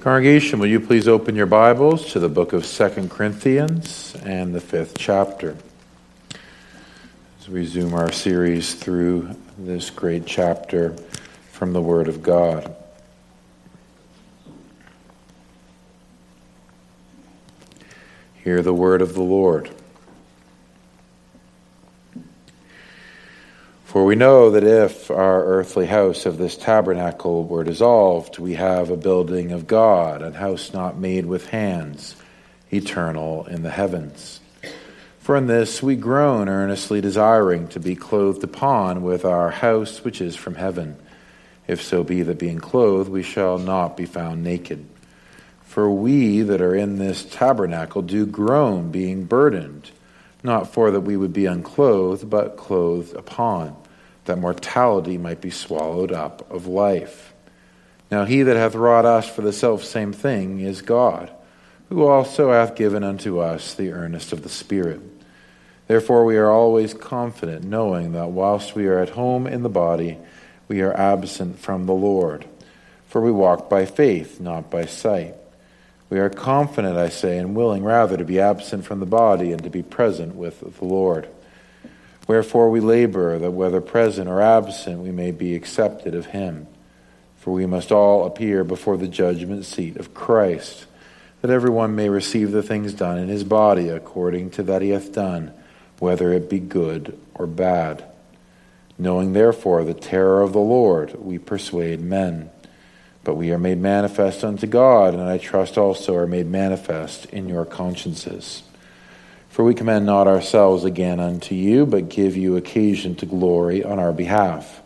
Congregation, will you please open your Bibles to the book of Second Corinthians and the fifth chapter as we resume our series through this great chapter from the Word of God. Hear the word of the Lord. For we know that if our earthly house of this tabernacle were dissolved, we have a building of God, a house not made with hands, eternal in the heavens. For in this we groan, earnestly desiring to be clothed upon with our house which is from heaven, if so be that being clothed we shall not be found naked. For we that are in this tabernacle do groan, being burdened not for that we would be unclothed, but clothed upon, that mortality might be swallowed up of life. Now he that hath wrought us for the self same thing is God, who also hath given unto us the earnest of the Spirit. Therefore we are always confident, knowing that whilst we are at home in the body, we are absent from the Lord. For we walk by faith, not by sight. We are confident, I say, and willing rather to be absent from the body and to be present with the Lord. Wherefore we labor that whether present or absent we may be accepted of him. For we must all appear before the judgment seat of Christ, that every one may receive the things done in his body according to that he hath done, whether it be good or bad. Knowing therefore the terror of the Lord, we persuade men. But we are made manifest unto God, and I trust also are made manifest in your consciences. For we commend not ourselves again unto you, but give you occasion to glory on our behalf,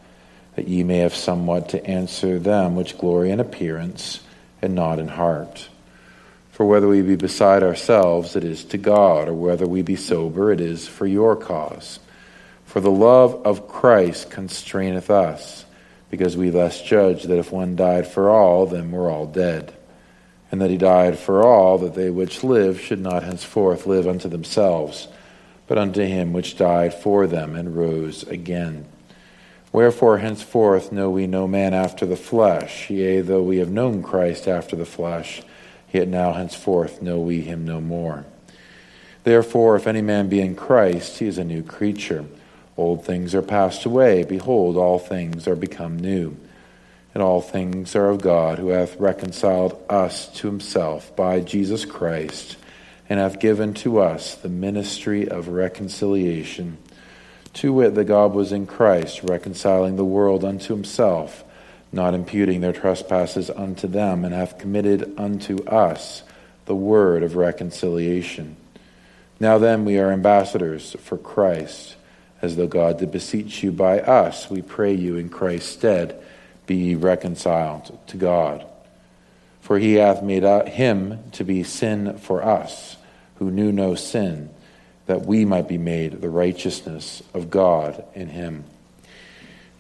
that ye may have somewhat to answer them which glory in appearance, and not in heart. For whether we be beside ourselves, it is to God, or whether we be sober, it is for your cause. For the love of Christ constraineth us because we thus judge that if one died for all, then we're all dead. And that he died for all, that they which live should not henceforth live unto themselves, but unto him which died for them and rose again. Wherefore henceforth know we no man after the flesh, yea, though we have known Christ after the flesh, yet now henceforth know we him no more. Therefore, if any man be in Christ, he is a new creature. Old things are passed away. Behold, all things are become new. And all things are of God, who hath reconciled us to himself by Jesus Christ, and hath given to us the ministry of reconciliation. To wit, that God was in Christ, reconciling the world unto himself, not imputing their trespasses unto them, and hath committed unto us the word of reconciliation. Now then, we are ambassadors for Christ as though God did beseech you by us, we pray you in Christ's stead, be reconciled to God. For he hath made him to be sin for us, who knew no sin, that we might be made the righteousness of God in him.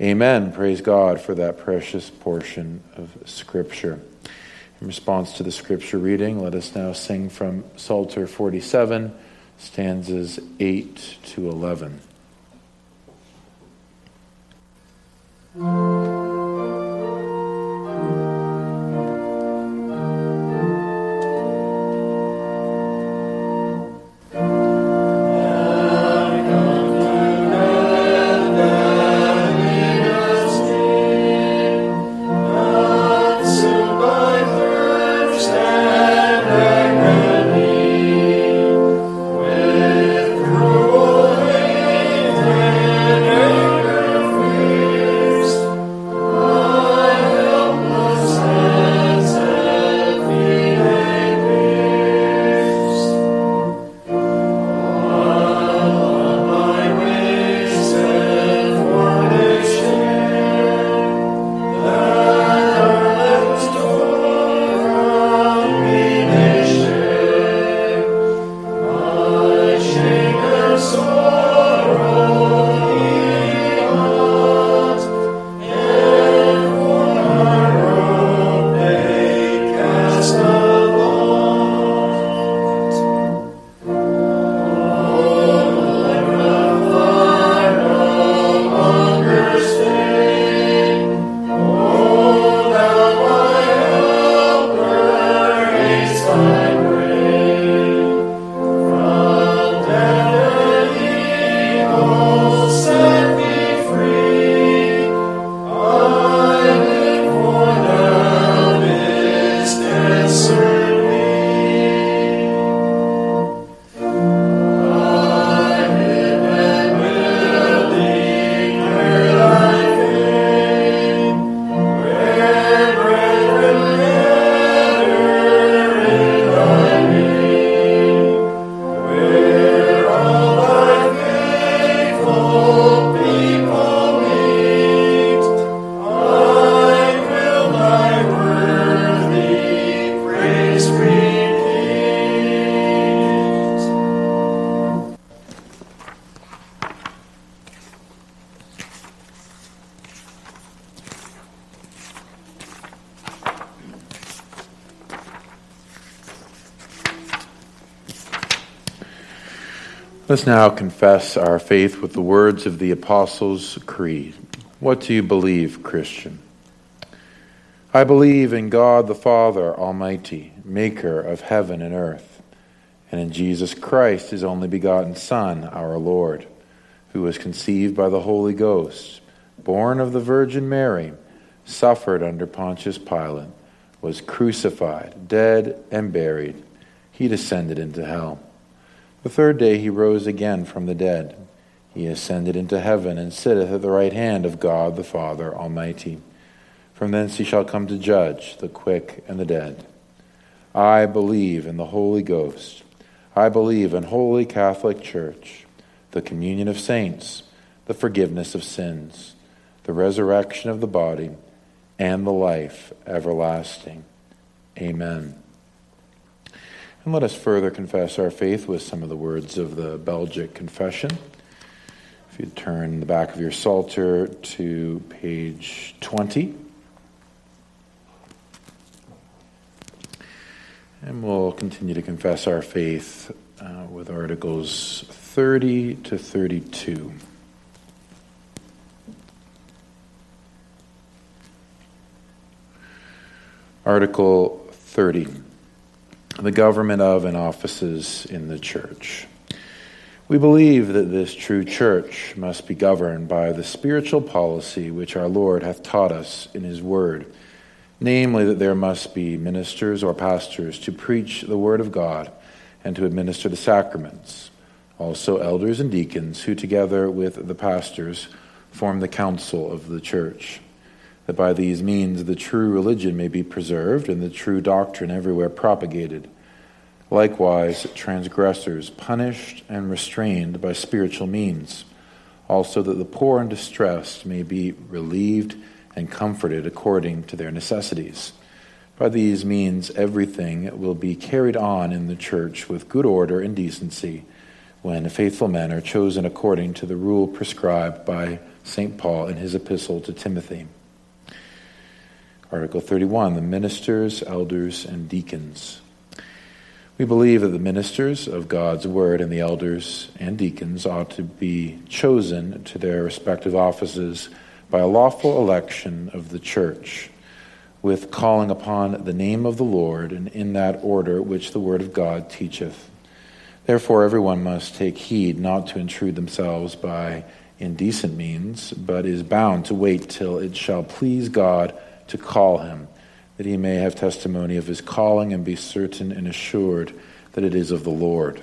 Amen. Praise God for that precious portion of Scripture. In response to the Scripture reading, let us now sing from Psalter 47, stanzas 8 to 11. Let's now confess our faith with the words of the Apostles' Creed. What do you believe, Christian? I believe in God the Father Almighty, maker of heaven and earth, and in Jesus Christ, his only begotten Son, our Lord, who was conceived by the Holy Ghost, born of the Virgin Mary, suffered under Pontius Pilate, was crucified, dead, and buried. He descended into hell. The third day he rose again from the dead. He ascended into heaven and sitteth at the right hand of God the Father Almighty. From thence he shall come to judge the quick and the dead. I believe in the Holy Ghost. I believe in Holy Catholic Church, the communion of saints, the forgiveness of sins, the resurrection of the body, and the life everlasting. Amen. And let us further confess our faith with some of the words of the Belgic Confession. If you turn the back of your Psalter to page 20. And we'll continue to confess our faith uh, with Articles 30 to 32. Article 30 the government of and offices in the church. We believe that this true church must be governed by the spiritual policy which our Lord hath taught us in his word, namely, that there must be ministers or pastors to preach the word of God and to administer the sacraments, also elders and deacons, who together with the pastors form the council of the church that by these means the true religion may be preserved and the true doctrine everywhere propagated. Likewise, transgressors punished and restrained by spiritual means, also that the poor and distressed may be relieved and comforted according to their necessities. By these means, everything will be carried on in the church with good order and decency, when faithful men are chosen according to the rule prescribed by St. Paul in his epistle to Timothy. Article 31 the ministers, elders, and deacons. We believe that the ministers of God's word and the elders and deacons ought to be chosen to their respective offices by a lawful election of the church, with calling upon the name of the Lord and in that order which the word of God teacheth. Therefore, everyone must take heed not to intrude themselves by indecent means, but is bound to wait till it shall please God to call him, that he may have testimony of his calling and be certain and assured that it is of the Lord.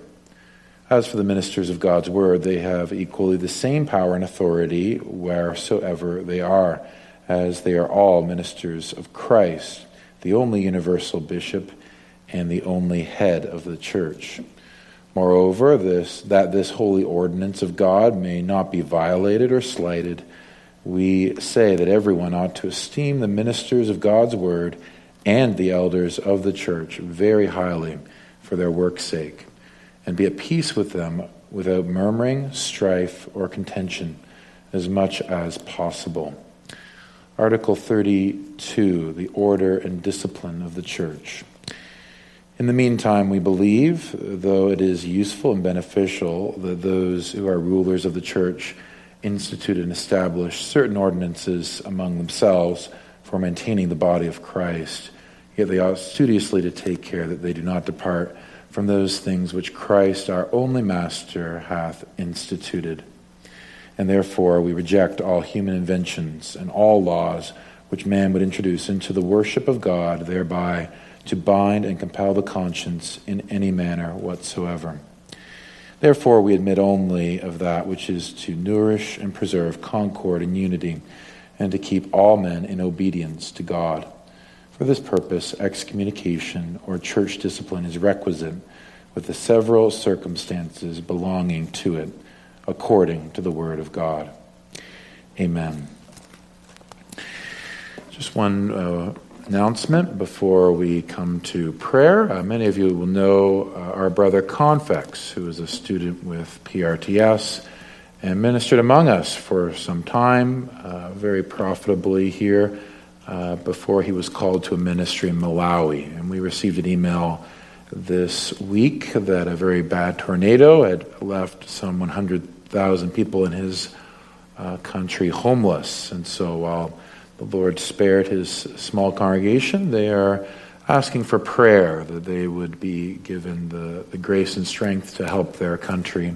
As for the ministers of God's word, they have equally the same power and authority wheresoever they are, as they are all ministers of Christ, the only universal bishop and the only head of the church. Moreover, this, that this holy ordinance of God may not be violated or slighted, we say that everyone ought to esteem the ministers of God's word and the elders of the church very highly for their work's sake, and be at peace with them without murmuring, strife, or contention as much as possible. Article 32 The Order and Discipline of the Church. In the meantime, we believe, though it is useful and beneficial, that those who are rulers of the church institute and establish certain ordinances among themselves for maintaining the body of Christ. Yet they ought studiously to take care that they do not depart from those things which Christ, our only Master, hath instituted. And therefore we reject all human inventions and all laws which man would introduce into the worship of God, thereby to bind and compel the conscience in any manner whatsoever. Therefore, we admit only of that which is to nourish and preserve concord and unity, and to keep all men in obedience to God. For this purpose, excommunication or church discipline is requisite, with the several circumstances belonging to it, according to the Word of God. Amen. Just one. Uh, announcement before we come to prayer. Uh, many of you will know uh, our brother Confex, who is a student with PRTS and ministered among us for some time, uh, very profitably here, uh, before he was called to a ministry in Malawi. And we received an email this week that a very bad tornado had left some 100,000 people in his uh, country homeless. And so while the Lord spared his small congregation, they are asking for prayer that they would be given the, the grace and strength to help their country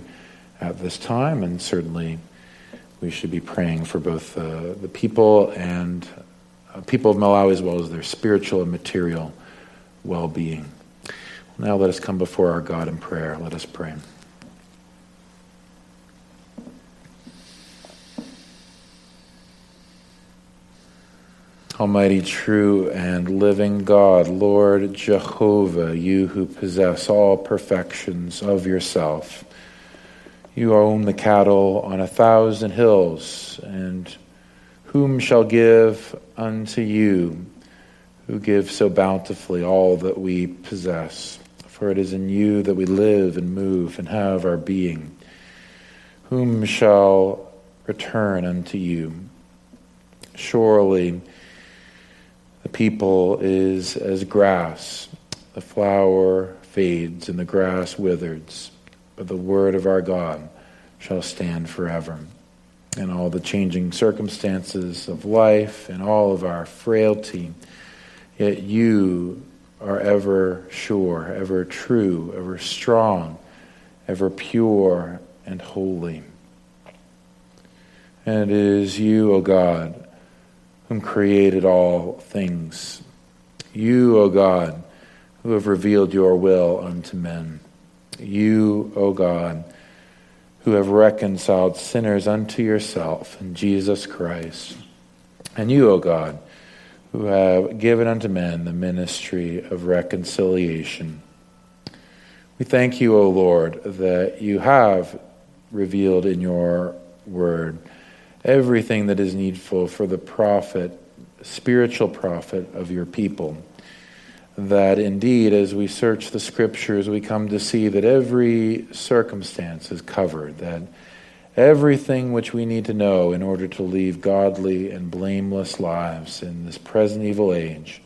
at this time. And certainly we should be praying for both uh, the people and uh, people of Malawi as well as their spiritual and material well being. Now let us come before our God in prayer. Let us pray. Almighty, true, and living God, Lord Jehovah, you who possess all perfections of yourself, you own the cattle on a thousand hills, and whom shall give unto you, who give so bountifully all that we possess? For it is in you that we live and move and have our being. Whom shall return unto you? Surely the people is as grass, the flower fades and the grass withers, but the word of our God shall stand forever. In all the changing circumstances of life and all of our frailty, yet you are ever sure, ever true, ever strong, ever pure and holy. And it is you, O God, whom created all things. You, O God, who have revealed your will unto men. You, O God, who have reconciled sinners unto yourself in Jesus Christ. And you, O God, who have given unto men the ministry of reconciliation. We thank you, O Lord, that you have revealed in your word everything that is needful for the profit, spiritual profit of your people. That indeed, as we search the scriptures, we come to see that every circumstance is covered, that everything which we need to know in order to lead godly and blameless lives in this present evil age.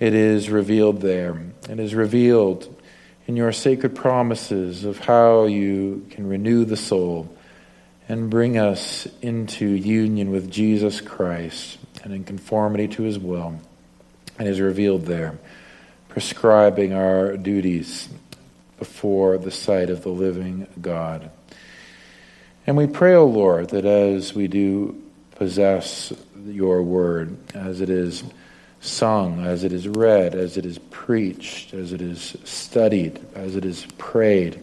It is revealed there. It is revealed in your sacred promises of how you can renew the soul and bring us into union with Jesus Christ and in conformity to his will. And is revealed there, prescribing our duties before the sight of the living God. And we pray, O oh Lord, that as we do possess your word, as it is sung, as it is read, as it is preached, as it is studied, as it is prayed,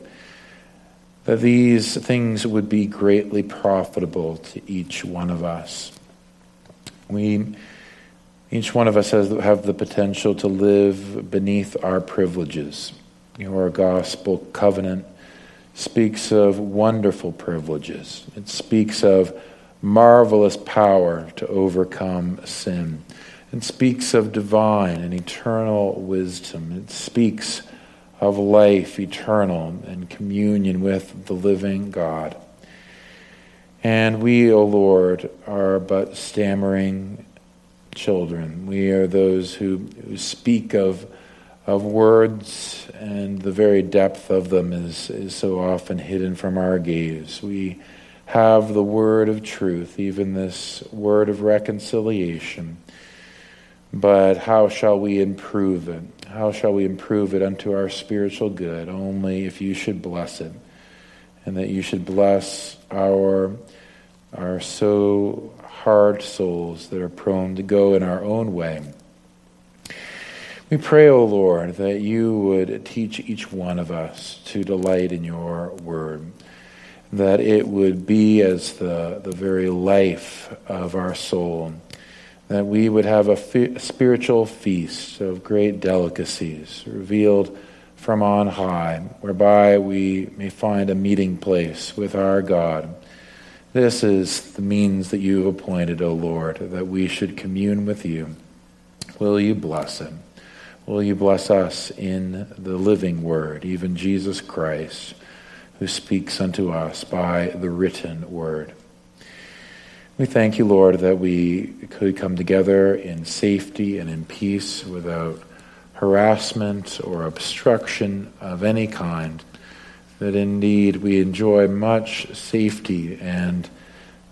that these things would be greatly profitable to each one of us. We, each one of us has have the potential to live beneath our privileges. Your gospel covenant speaks of wonderful privileges. It speaks of marvelous power to overcome sin. It speaks of divine and eternal wisdom. It speaks of life eternal and communion with the living God. And we, O oh Lord, are but stammering children. We are those who, who speak of of words, and the very depth of them is, is so often hidden from our gaze. We have the word of truth, even this word of reconciliation. But how shall we improve it? How shall we improve it unto our spiritual good? Only if you should bless it, and that you should bless our, our so hard souls that are prone to go in our own way we pray, O oh Lord, that you would teach each one of us to delight in your word, that it would be as the, the very life of our soul, that we would have a spiritual feast of great delicacies revealed from on high, whereby we may find a meeting place with our God. This is the means that you have appointed, O Lord, that we should commune with you. Will you bless him? Will you bless us in the living word, even Jesus Christ, who speaks unto us by the written word? We thank you, Lord, that we could come together in safety and in peace without harassment or obstruction of any kind, that indeed we enjoy much safety and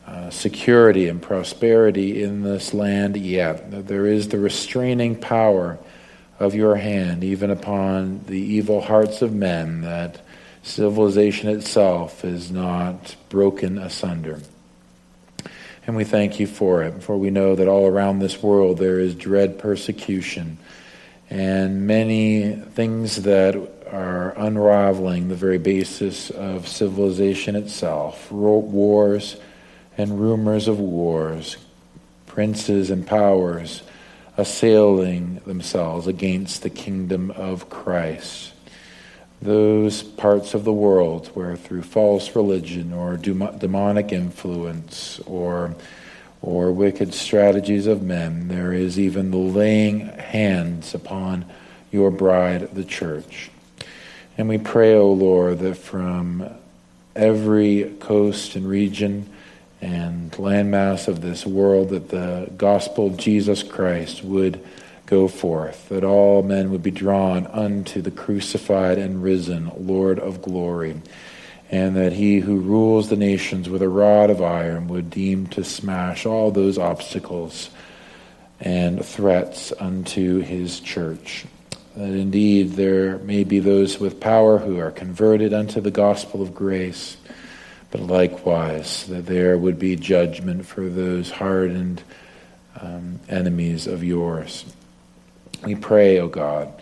uh, security and prosperity in this land yet. That there is the restraining power of your hand even upon the evil hearts of men, that civilization itself is not broken asunder. And we thank you for it, for we know that all around this world there is dread persecution and many things that are unraveling the very basis of civilization itself wars and rumors of wars, princes and powers assailing themselves against the kingdom of Christ. Those parts of the world where, through false religion or demonic influence or or wicked strategies of men, there is even the laying hands upon your bride, the church. And we pray, O Lord, that from every coast and region and landmass of this world, that the gospel of Jesus Christ would go forth, that all men would be drawn unto the crucified and risen Lord of glory and that he who rules the nations with a rod of iron would deem to smash all those obstacles and threats unto his church. That indeed there may be those with power who are converted unto the gospel of grace, but likewise that there would be judgment for those hardened um, enemies of yours. We pray, O oh God,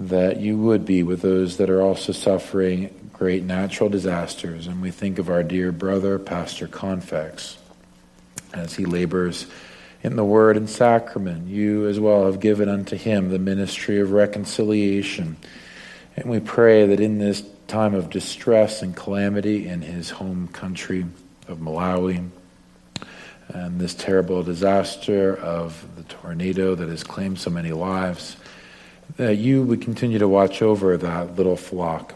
that you would be with those that are also suffering great natural disasters, and we think of our dear brother, Pastor Confex, as he labors in the word and sacrament. You as well have given unto him the ministry of reconciliation. And we pray that in this time of distress and calamity in his home country of Malawi, and this terrible disaster of the tornado that has claimed so many lives, that you would continue to watch over that little flock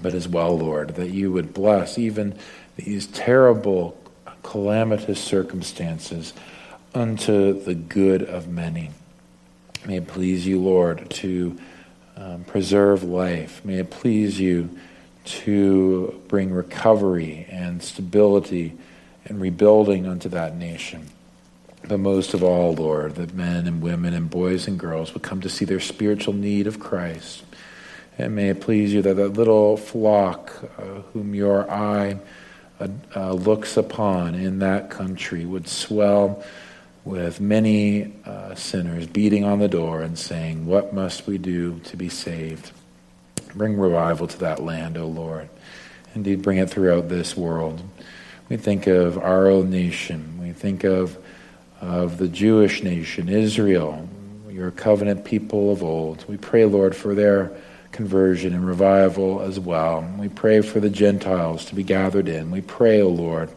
but as well, Lord, that you would bless even these terrible, calamitous circumstances unto the good of many. May it please you, Lord, to um, preserve life. May it please you to bring recovery and stability and rebuilding unto that nation. But most of all, Lord, that men and women and boys and girls would come to see their spiritual need of Christ and may it please you that that little flock uh, whom your eye uh, uh, looks upon in that country would swell with many uh, sinners beating on the door and saying, What must we do to be saved? Bring revival to that land, O Lord. Indeed, bring it throughout this world. We think of our own nation. We think of, of the Jewish nation, Israel, your covenant people of old. We pray, Lord, for their conversion and revival as well. We pray for the Gentiles to be gathered in. We pray, O oh Lord,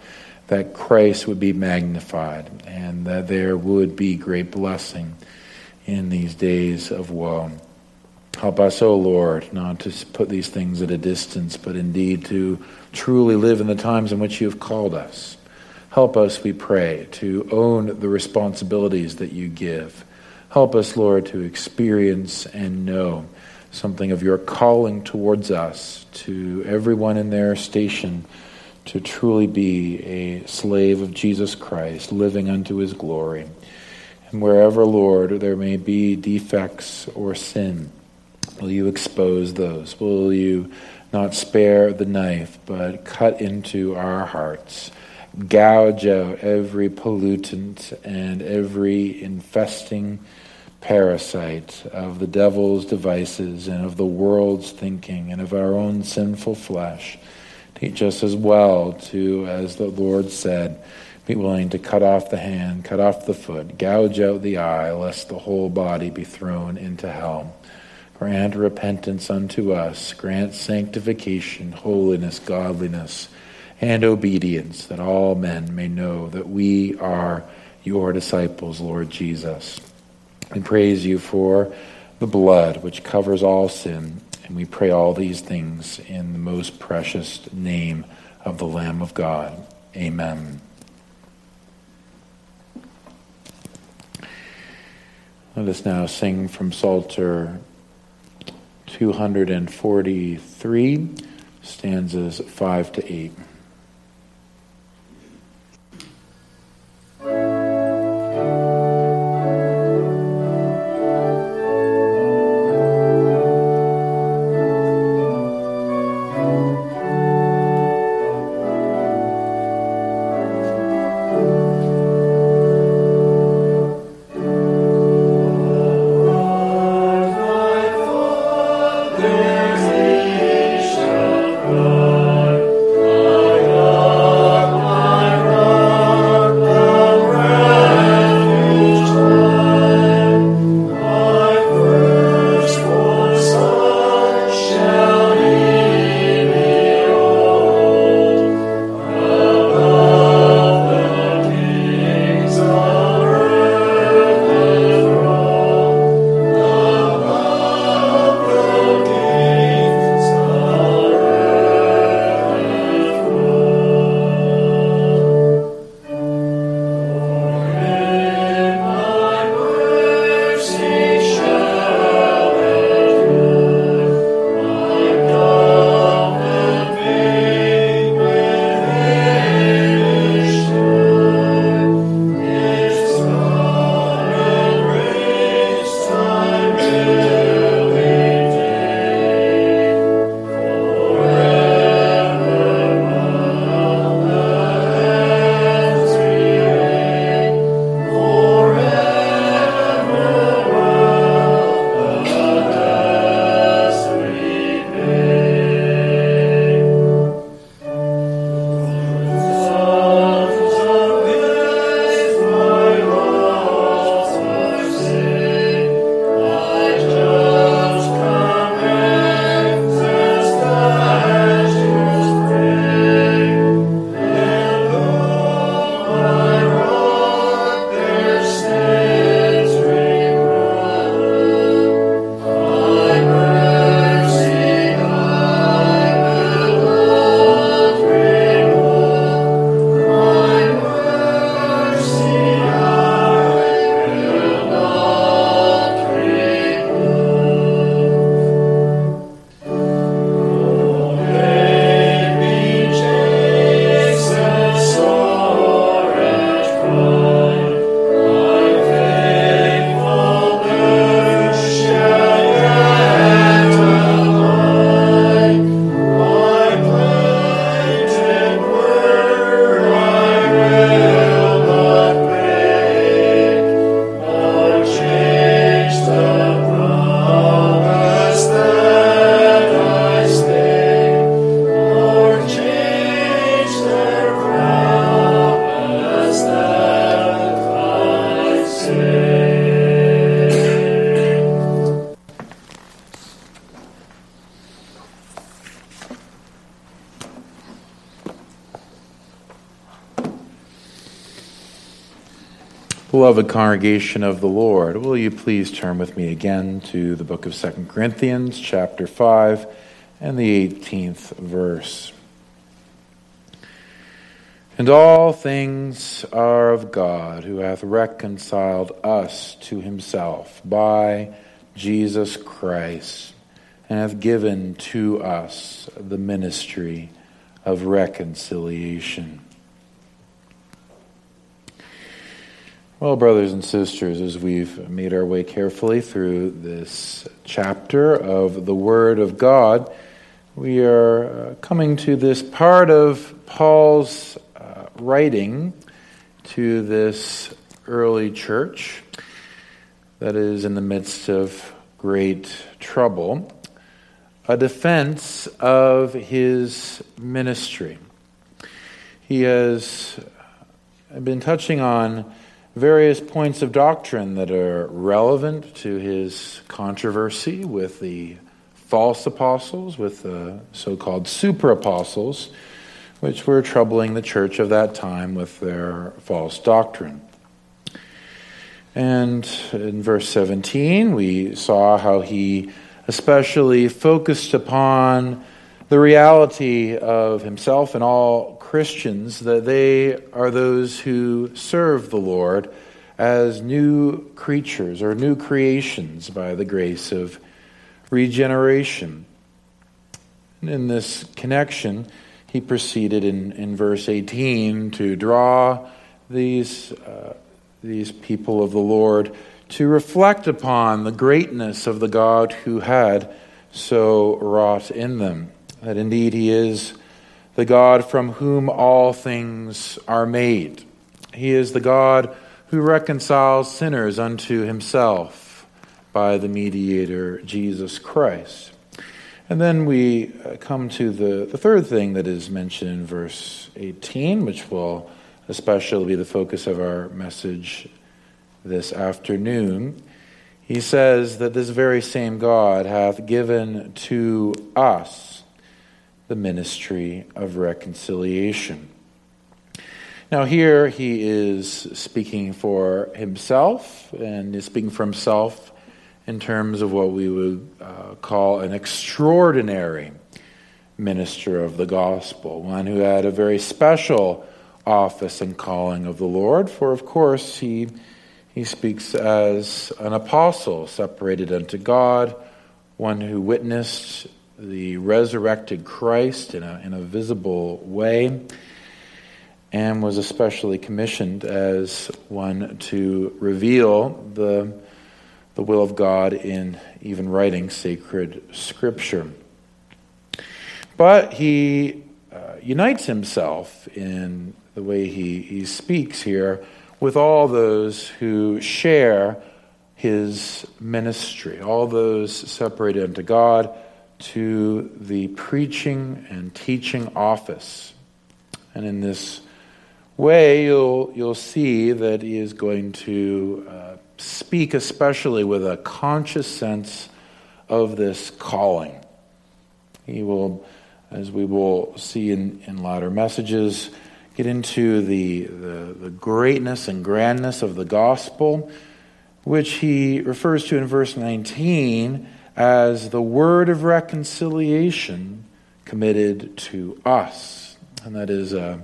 that Christ would be magnified and that there would be great blessing in these days of woe. Help us, O oh Lord, not to put these things at a distance, but indeed to truly live in the times in which you have called us. Help us, we pray, to own the responsibilities that you give. Help us, Lord, to experience and know something of your calling towards us, to everyone in their station, to truly be a slave of Jesus Christ, living unto his glory. And wherever, Lord, there may be defects or sin, will you expose those? Will you not spare the knife, but cut into our hearts? Gouge out every pollutant and every infesting parasite of the devil's devices and of the world's thinking and of our own sinful flesh. Teach us as well to, as the Lord said, be willing to cut off the hand, cut off the foot, gouge out the eye, lest the whole body be thrown into hell. Grant repentance unto us, grant sanctification, holiness, godliness, and obedience, that all men may know that we are your disciples, Lord Jesus. We praise you for the blood which covers all sin. And we pray all these things in the most precious name of the Lamb of God. Amen. Let us now sing from Psalter 243, stanzas 5 to 8. Congregation of the Lord, will you please turn with me again to the book of Second Corinthians, chapter 5, and the 18th verse. And all things are of God, who hath reconciled us to himself by Jesus Christ, and hath given to us the ministry of reconciliation. Well, brothers and sisters, as we've made our way carefully through this chapter of the Word of God, we are uh, coming to this part of Paul's uh, writing to this early church that is in the midst of great trouble, a defense of his ministry. He has been touching on various points of doctrine that are relevant to his controversy with the false apostles, with the so called super apostles, which were troubling the church of that time with their false doctrine. And in verse 17, we saw how he especially focused upon the reality of himself and all Christians that they are those who serve the Lord as new creatures or new creations by the grace of regeneration. In this connection, he proceeded in, in verse 18 to draw these, uh, these people of the Lord to reflect upon the greatness of the God who had so wrought in them. That indeed he is the God from whom all things are made. He is the God who reconciles sinners unto himself by the mediator Jesus Christ. And then we uh, come to the, the third thing that is mentioned in verse 18, which will especially be the focus of our message this afternoon. He says that this very same God hath given to us the ministry of reconciliation. Now, here he is speaking for himself, and is speaking for himself in terms of what we would uh, call an extraordinary minister of the gospel, one who had a very special office and calling of the Lord, for of course he, he speaks as an apostle separated unto God, one who witnessed the resurrected Christ in a, in a visible way, and was especially commissioned as one to reveal the the will of God in even writing sacred scripture. But he uh, unites himself in the way he, he speaks here with all those who share his ministry, all those separated unto God to the preaching and teaching office. And in this way, you'll, you'll see that he is going to uh, speak especially with a conscious sense of this calling. He will, as we will see in, in latter messages, get into the, the, the greatness and grandness of the gospel, which he refers to in verse 19 as the word of reconciliation committed to us. And that is a,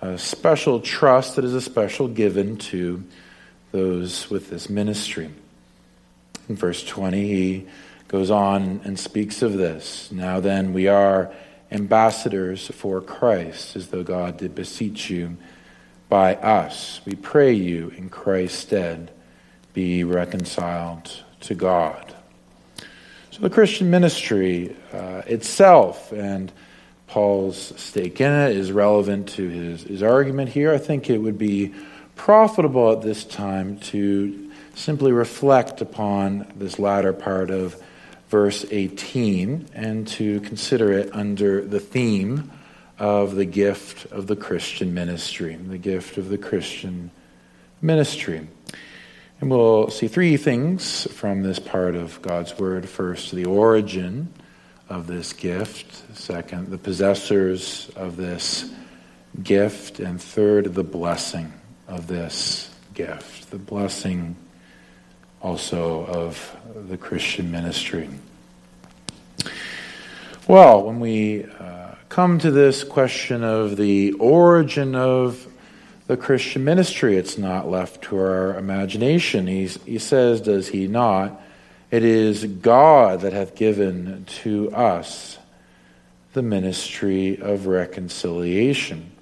a special trust that is a special given to those with this ministry. In verse 20, he goes on and speaks of this. Now then, we are ambassadors for Christ, as though God did beseech you by us. We pray you in Christ's stead, be reconciled to God. The Christian ministry uh, itself and Paul's stake in it is relevant to his, his argument here. I think it would be profitable at this time to simply reflect upon this latter part of verse 18 and to consider it under the theme of the gift of the Christian ministry, the gift of the Christian ministry. And we'll see three things from this part of God's Word. First, the origin of this gift. Second, the possessors of this gift. And third, the blessing of this gift, the blessing also of the Christian ministry. Well, when we uh, come to this question of the origin of the Christian ministry, it's not left to our imagination. He's, he says, does he not? It is God that hath given to us the ministry of reconciliation.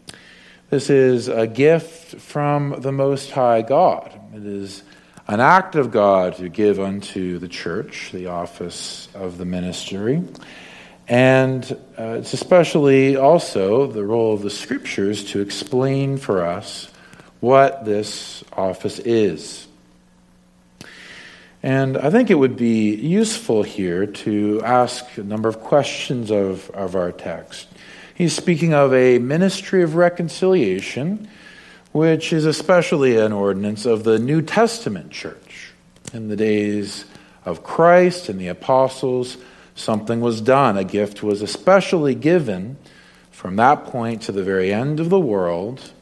This is a gift from the Most High God. It is an act of God to give unto the church the office of the ministry. And uh, it's especially also the role of the scriptures to explain for us what this office is. And I think it would be useful here to ask a number of questions of, of our text. He's speaking of a ministry of reconciliation, which is especially an ordinance of the New Testament church. In the days of Christ and the apostles, something was done. A gift was especially given from that point to the very end of the world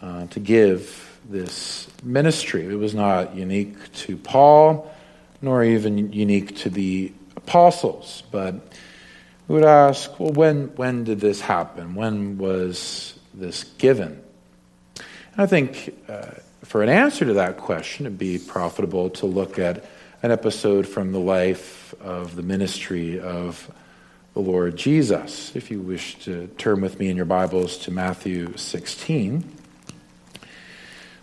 uh, to give this ministry. It was not unique to Paul, nor even unique to the apostles, but we would ask, well, when, when did this happen? When was this given? And I think, uh, for an answer to that question, it'd be profitable to look at an episode from the life of the ministry of the Lord Jesus. If you wish to turn with me in your Bibles to Matthew 16,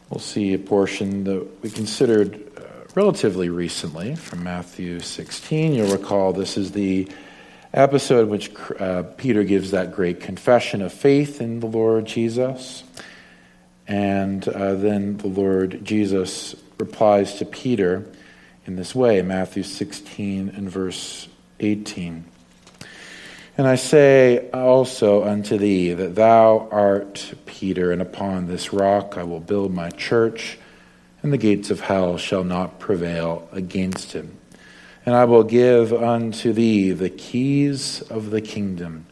we'll see a portion that we considered uh, relatively recently from Matthew 16. You'll recall this is the episode in which uh, Peter gives that great confession of faith in the Lord Jesus. And uh, then the Lord Jesus replies to Peter in this way Matthew 16 and verse 18. And I say also unto thee that thou art Peter, and upon this rock I will build my church, and the gates of hell shall not prevail against him. And I will give unto thee the keys of the kingdom.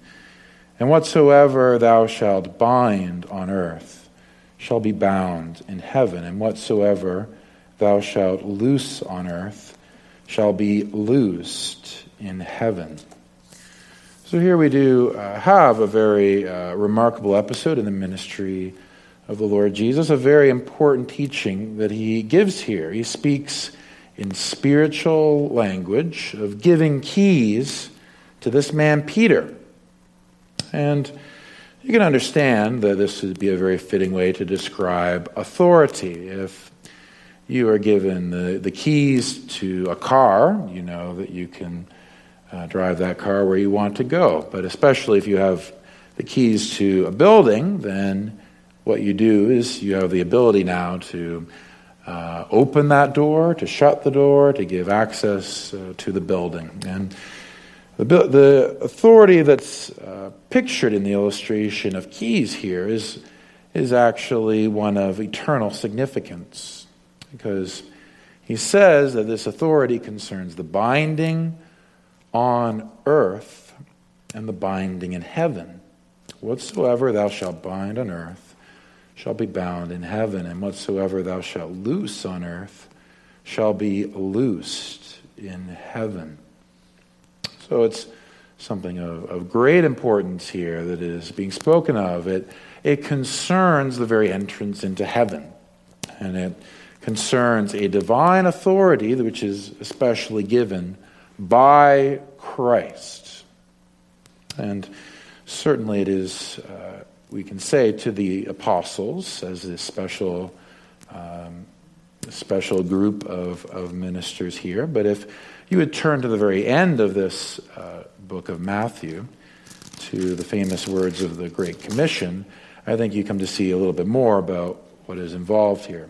And whatsoever thou shalt bind on earth shall be bound in heaven, and whatsoever thou shalt loose on earth shall be loosed in heaven. So here we do uh, have a very uh, remarkable episode in the ministry of the Lord Jesus, a very important teaching that he gives here. He speaks in spiritual language of giving keys to this man Peter. And you can understand that this would be a very fitting way to describe authority. If you are given the, the keys to a car, you know that you can uh, drive that car where you want to go. But especially if you have the keys to a building, then what you do is you have the ability now to uh, open that door, to shut the door, to give access uh, to the building. And the, the authority that's uh, pictured in the illustration of keys here is, is actually one of eternal significance because he says that this authority concerns the binding on earth and the binding in heaven. Whatsoever thou shalt bind on earth shall be bound in heaven, and whatsoever thou shalt loose on earth shall be loosed in heaven. So it's something of, of great importance here that is being spoken of. It, it concerns the very entrance into heaven, and it concerns a divine authority which is especially given by Christ. And certainly it is, uh, we can say, to the apostles as a special, um, special group of, of ministers here. But if you would turn to the very end of this uh, book of Matthew, to the famous words of the Great Commission, I think you come to see a little bit more about what is involved here.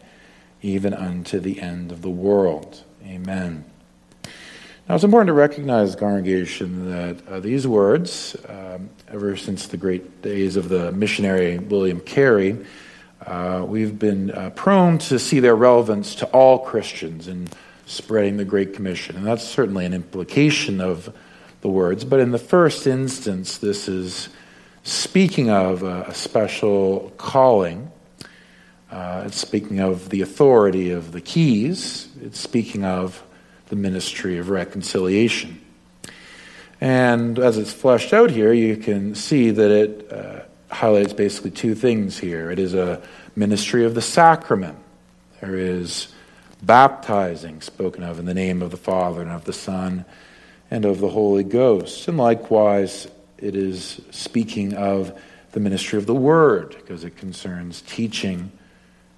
even unto the end of the world. Amen. Now, it's important to recognize, congregation, that uh, these words, um, ever since the great days of the missionary William Carey, uh, we've been uh, prone to see their relevance to all Christians in spreading the Great Commission. And that's certainly an implication of the words. But in the first instance, this is speaking of a, a special calling. Uh, it's speaking of the authority of the keys. It's speaking of the ministry of reconciliation. And as it's fleshed out here, you can see that it uh, highlights basically two things here. It is a ministry of the sacrament. There is baptizing spoken of in the name of the Father and of the Son and of the Holy Ghost. And likewise, it is speaking of the ministry of the Word, because it concerns teaching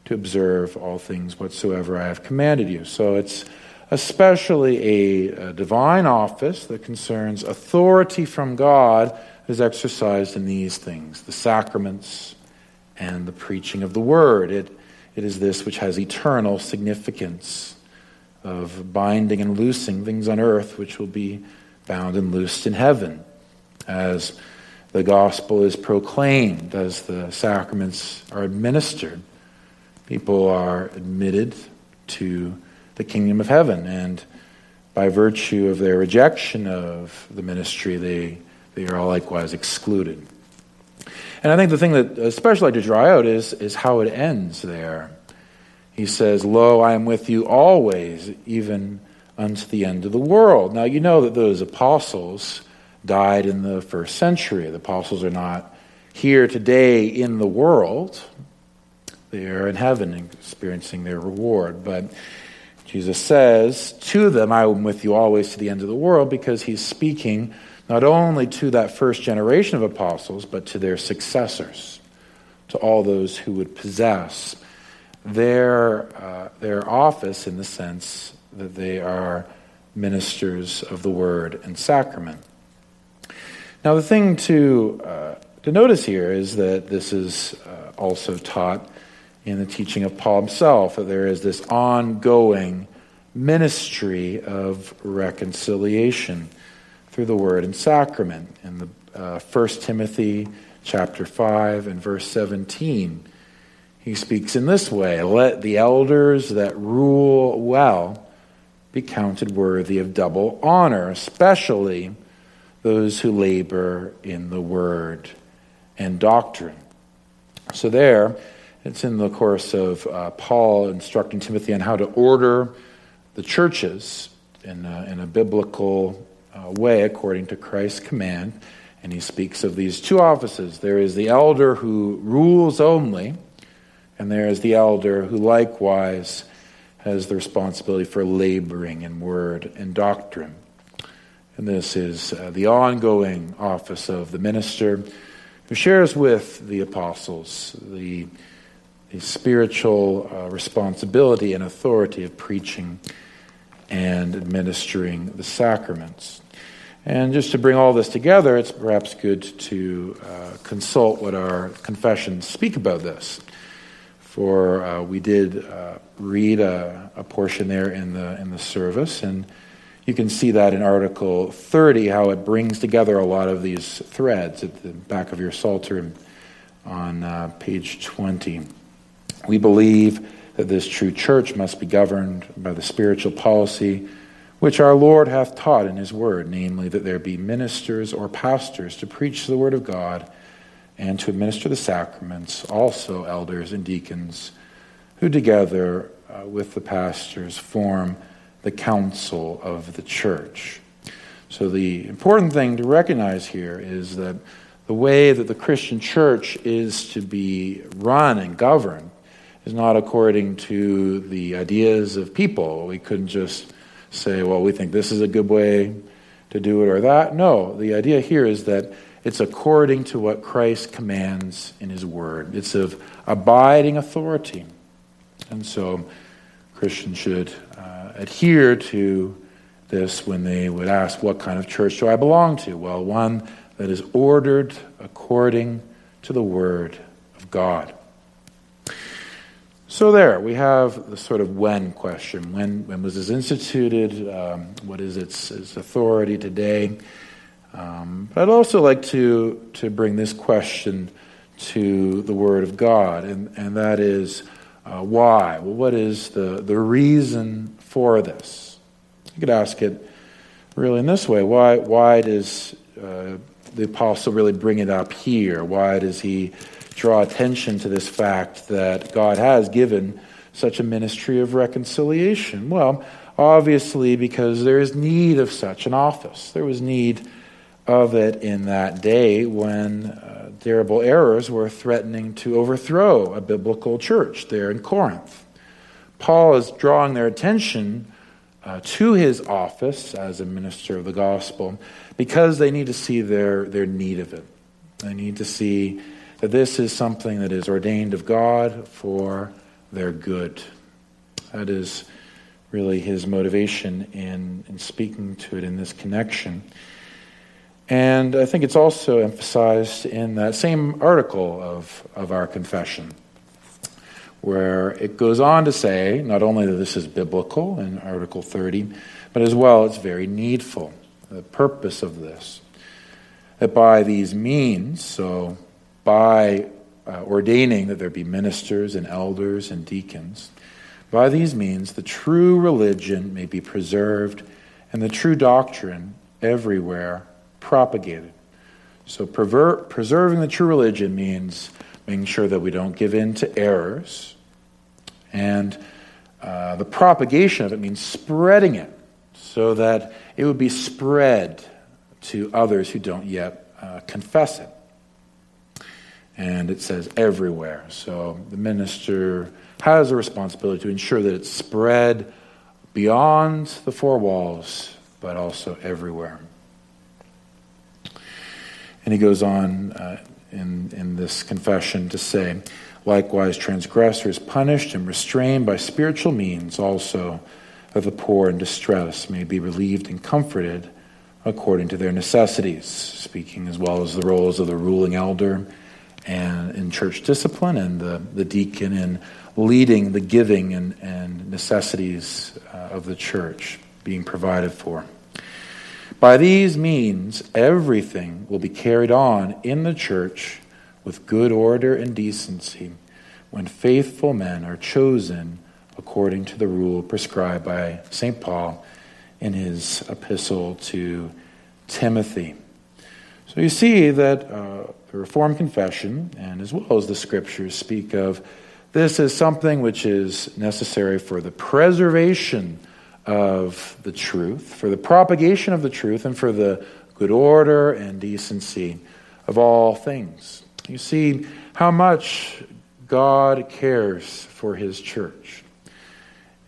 to observe all things whatsoever I have commanded you. So it's especially a, a divine office that concerns authority from God is exercised in these things the sacraments and the preaching of the word. It, it is this which has eternal significance of binding and loosing things on earth which will be bound and loosed in heaven as the gospel is proclaimed, as the sacraments are administered people are admitted to the kingdom of heaven. And by virtue of their rejection of the ministry, they, they are likewise excluded. And I think the thing that especially like to draw out is, is how it ends there. He says, Lo, I am with you always, even unto the end of the world. Now, you know that those apostles died in the first century. The apostles are not here today in the world, they are in heaven experiencing their reward. But Jesus says to them, I am with you always to the end of the world, because he's speaking not only to that first generation of apostles, but to their successors, to all those who would possess their, uh, their office in the sense that they are ministers of the word and sacrament. Now, the thing to, uh, to notice here is that this is uh, also taught in the teaching of Paul himself, that there is this ongoing ministry of reconciliation through the word and sacrament. In the uh, 1 Timothy chapter 5 and verse 17, he speaks in this way Let the elders that rule well be counted worthy of double honor, especially those who labor in the word and doctrine. So, there, it's in the course of uh, Paul instructing Timothy on how to order the churches in a, in a biblical uh, way according to Christ's command. And he speaks of these two offices there is the elder who rules only, and there is the elder who likewise has the responsibility for laboring in word and doctrine. And this is uh, the ongoing office of the minister who shares with the apostles the, the spiritual uh, responsibility and authority of preaching and administering the sacraments. And just to bring all this together, it's perhaps good to uh, consult what our confessions speak about this. For uh, we did uh, read a, a, portion there in the, in the service, and you can see that in Article 30, how it brings together a lot of these threads at the back of your Psalter on uh, page 20. We believe that this true church must be governed by the spiritual policy which our Lord hath taught in his word, namely, that there be ministers or pastors to preach the word of God and to administer the sacraments, also elders and deacons, who together uh, with the pastors form the council of the church. So, the important thing to recognize here is that the way that the Christian church is to be run and governed is not according to the ideas of people. We couldn't just say, well, we think this is a good way to do it or that. No, the idea here is that it's according to what Christ commands in his word, it's of abiding authority. And so Christians should uh, adhere to this when they would ask, What kind of church do I belong to? Well, one that is ordered according to the Word of God. So, there, we have the sort of when question. When, when was this instituted? Um, what is its, its authority today? Um, but I'd also like to, to bring this question to the Word of God, and, and that is uh, why? Well, what is the, the reason for this? You could ask it really in this way why, why does uh, the apostle really bring it up here? Why does he draw attention to this fact that God has given such a ministry of reconciliation? Well, obviously, because there is need of such an office. There was need of it in that day when uh, terrible errors were threatening to overthrow a biblical church there in Corinth. Paul is drawing their attention uh, to his office as a minister of the gospel because they need to see their, their need of it. They need to see that this is something that is ordained of God for their good. That is really his motivation in, in speaking to it in this connection. And I think it's also emphasized in that same article of, of our confession, where it goes on to say not only that this is biblical in Article 30, but as well it's very needful. The purpose of this. That by these means, so by uh, ordaining that there be ministers and elders and deacons. By these means, the true religion may be preserved and the true doctrine everywhere propagated. So, preserving the true religion means making sure that we don't give in to errors. And uh, the propagation of it means spreading it so that it would be spread to others who don't yet uh, confess it. And it says everywhere. So the minister has a responsibility to ensure that it's spread beyond the four walls, but also everywhere. And he goes on uh, in, in this confession to say, likewise, transgressors punished and restrained by spiritual means also, that the poor in distress may be relieved and comforted according to their necessities, speaking as well as the roles of the ruling elder and in church discipline and the, the deacon in leading the giving and, and necessities uh, of the church being provided for. By these means, everything will be carried on in the church with good order and decency when faithful men are chosen according to the rule prescribed by St. Paul in his epistle to Timothy. So you see that uh, the Reformed Confession, and as well as the Scriptures, speak of this as something which is necessary for the preservation of the truth, for the propagation of the truth, and for the good order and decency of all things. You see how much God cares for His church.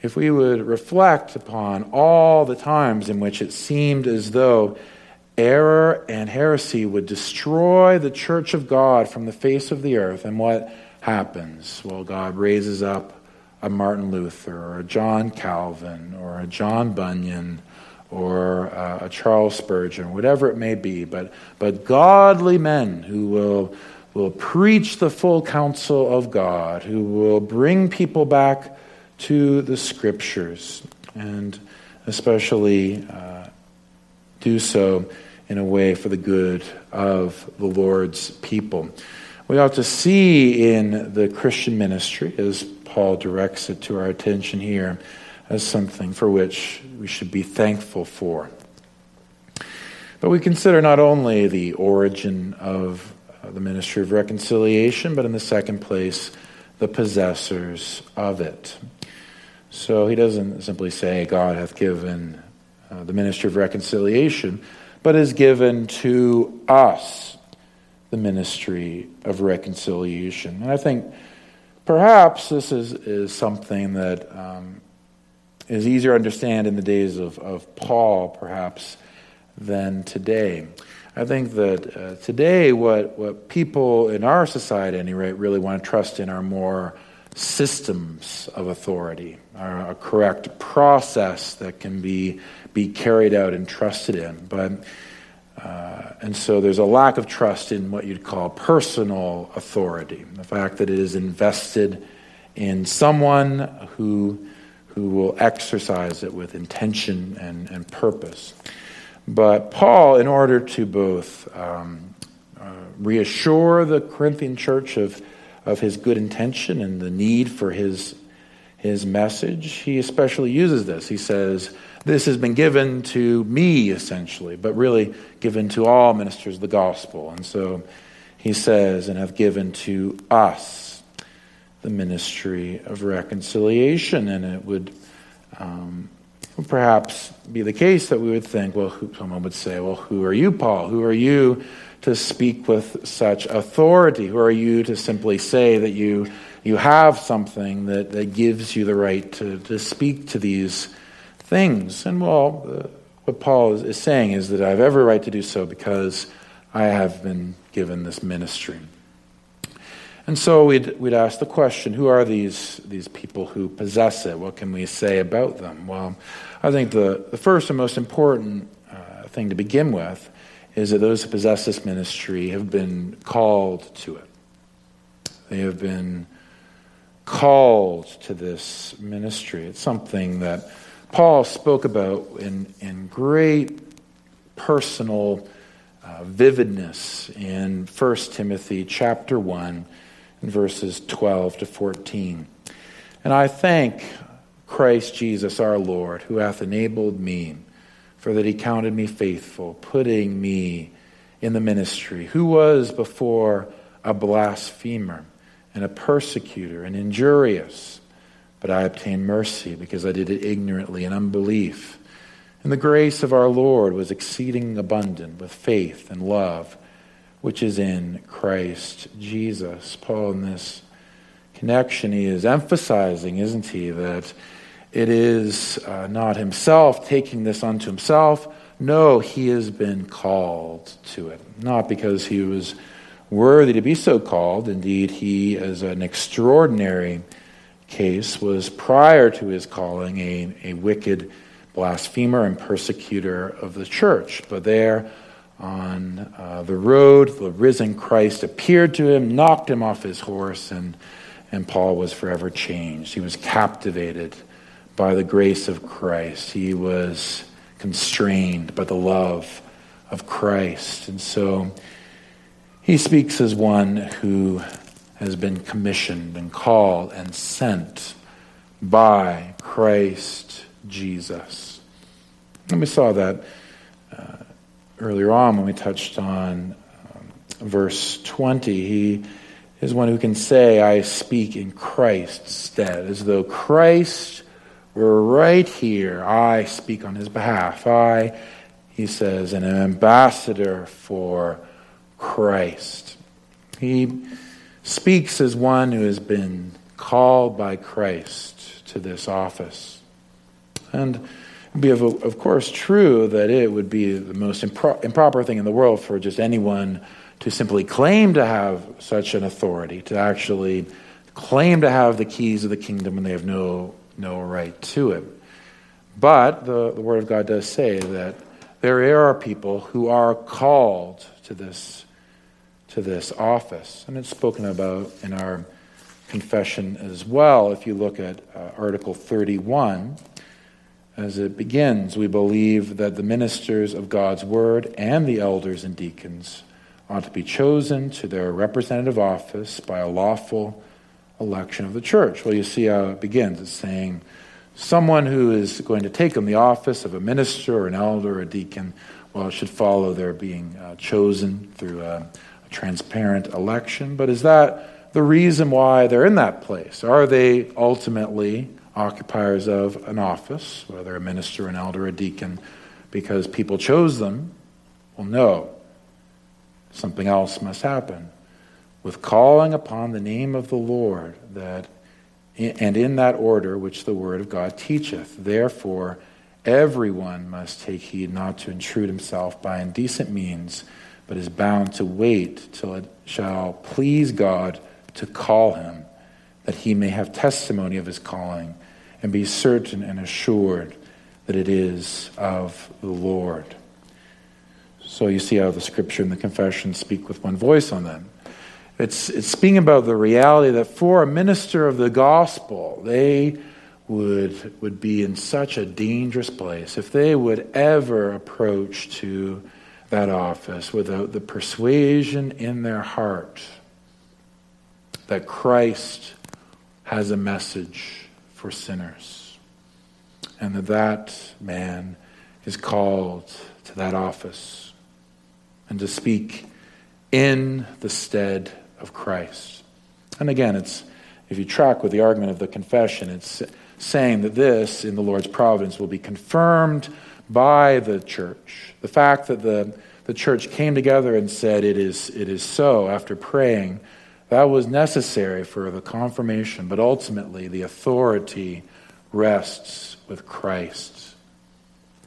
If we would reflect upon all the times in which it seemed as though error and heresy would destroy the church of God from the face of the earth, and what happens? Well, God raises up a Martin Luther or a John Calvin or a John Bunyan or uh, a Charles Spurgeon, whatever it may be, but, but godly men who will, will preach the full counsel of God, who will bring people back to the scriptures, and especially uh, do so in a way for the good of the Lord's people. We ought to see in the Christian ministry, as Paul directs it to our attention here, as something for which we should be thankful for. But we consider not only the origin of uh, the ministry of reconciliation, but in the second place, the possessors of it. So he doesn't simply say, God hath given uh, the ministry of reconciliation, but is given to us the ministry of reconciliation. And I think perhaps this is, is something that um, is easier to understand in the days of, of Paul, perhaps, than today. I think that uh, today, what, what people in our society, at any rate, really want to trust in are more systems of authority, a correct process that can be, be carried out and trusted in. But, uh, and so there's a lack of trust in what you'd call personal authority, the fact that it is invested in someone who, who will exercise it with intention and, and purpose. But Paul, in order to both um, uh, reassure the Corinthian church of of his good intention and the need for his, his message, he especially uses this. He says, This has been given to me, essentially, but really given to all ministers of the gospel. And so he says, And have given to us the ministry of reconciliation. And it would. Um, perhaps be the case that we would think, well, who, someone would say, well, who are you, Paul? Who are you to speak with such authority? Who are you to simply say that you, you have something that, that gives you the right to, to speak to these things? And well, uh, what Paul is, is saying is that I have every right to do so because I have been given this ministry. And so we'd, we'd ask the question who are these, these people who possess it? What can we say about them? Well, I think the, the first and most important uh, thing to begin with is that those who possess this ministry have been called to it. They have been called to this ministry. It's something that Paul spoke about in, in great personal uh, vividness in 1 Timothy chapter 1 in verses 12 to 14. And I thank Christ Jesus our Lord, who hath enabled me, for that he counted me faithful, putting me in the ministry, who was before a blasphemer and a persecutor and injurious. But I obtained mercy because I did it ignorantly in unbelief. And the grace of our Lord was exceeding abundant with faith and love, which is in Christ Jesus. Paul, in this connection, he is emphasizing, isn't he, that it is uh, not himself taking this unto himself. No, he has been called to it. Not because he was worthy to be so called. Indeed, he, as an extraordinary case, was prior to his calling a, a wicked blasphemer and persecutor of the church. But there on uh, the road, the risen Christ appeared to him, knocked him off his horse, and, and Paul was forever changed. He was captivated by the grace of Christ. He was constrained by the love of Christ. And so he speaks as one who has been commissioned and called and sent by Christ Jesus. And we saw that uh, earlier on when we touched on um, verse 20. He is one who can say, I speak in Christ's stead, as though Christ were right here. I speak on his behalf. I, he says, an ambassador for Christ. He speaks as one who has been called by Christ to this office. And it would be, of, of course, true that it would be the most impro- improper thing in the world for just anyone to simply claim to have such an authority, to actually claim to have the keys of the kingdom when they have no, no right to it. But the, the Word of God does say that there are people who are called to this to this office. And it's spoken about in our confession as well. If you look at uh, Article 31, as it begins, we believe that the ministers of God's word and the elders and deacons ought to be chosen to their representative office by a lawful election of the church. Well, you see how it begins. It's saying someone who is going to take on the office of a minister or an elder or a deacon, well, it should follow their being uh, chosen through a transparent election, but is that the reason why they're in that place? Are they ultimately occupiers of an office, whether a minister, an elder, a deacon, because people chose them? Well, no. Something else must happen. With calling upon the name of the Lord, that and in that order which the word of God teacheth. Therefore, everyone must take heed not to intrude himself by indecent means but is bound to wait till it shall please God to call him, that he may have testimony of his calling and be certain and assured that it is of the Lord. So you see how the scripture and the confession speak with one voice on them. It's, it's speaking about the reality that for a minister of the gospel, they would, would be in such a dangerous place if they would ever approach to that office without the persuasion in their heart that Christ has a message for sinners and that that man is called to that office and to speak in the stead of Christ. And again, it's if you track with the argument of the confession, it's saying that this, in the Lord's providence, will be confirmed by the church. The fact that the, the church came together and said, it is, it is so, after praying, that was necessary for the confirmation, but ultimately the authority rests with Christ.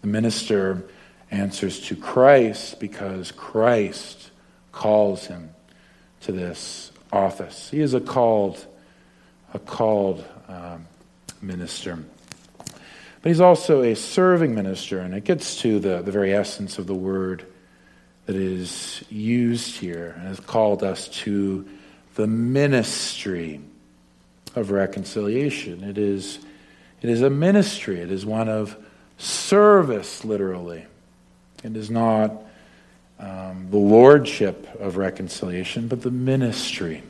The minister answers to Christ because Christ calls him to this office. He is a called, a called um, minister. But he's also a serving minister, and it gets to the, the very essence of the word that is used here and has called us to the ministry of reconciliation. It is, it is a ministry, it is one of service, literally. It is not um, the lordship of reconciliation, but the ministry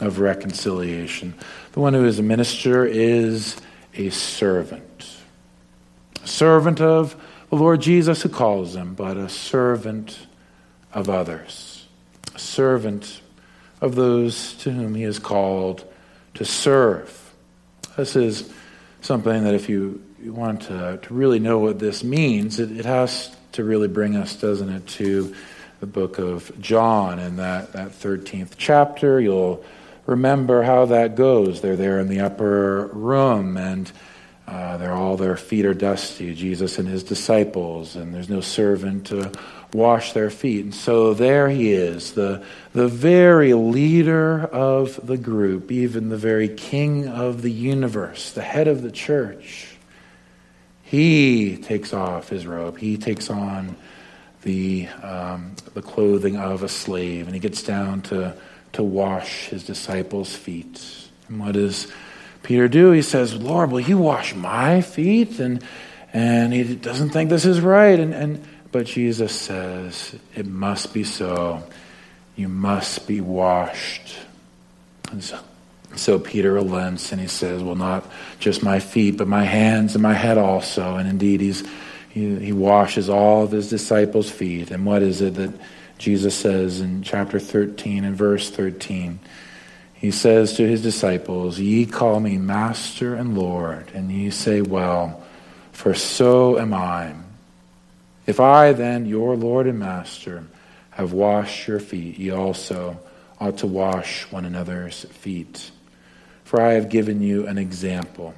of reconciliation. The one who is a minister is a servant. A servant of the Lord Jesus who calls him, but a servant of others. A servant of those to whom he is called to serve. This is something that if you, you want to, to really know what this means, it, it has to really bring us, doesn't it, to the book of John and that, that 13th chapter. You'll remember how that goes. They're there in the upper room and uh, they're all their feet are dusty, Jesus and his disciples, and there's no servant to wash their feet. And so there he is, the, the very leader of the group, even the very king of the universe, the head of the church. He takes off his robe, he takes on the, um, the clothing of a slave, and he gets down to, to wash his disciples' feet. And what does Peter do? He says, Lord, will you wash my feet? And, and he doesn't think this is right. And, and, but Jesus says, it must be so. You must be washed. And so, so Peter relents and he says, well, not just my feet, but my hands and my head also. And indeed, he's, he, he washes all of his disciples' feet. And what is it that Jesus says in chapter 13 and verse 13? He says to his disciples, Ye call me Master and Lord, and ye say, Well, for so am I. If I then, your Lord and Master, have washed your feet, ye also ought to wash one another's feet. For I have given you an example,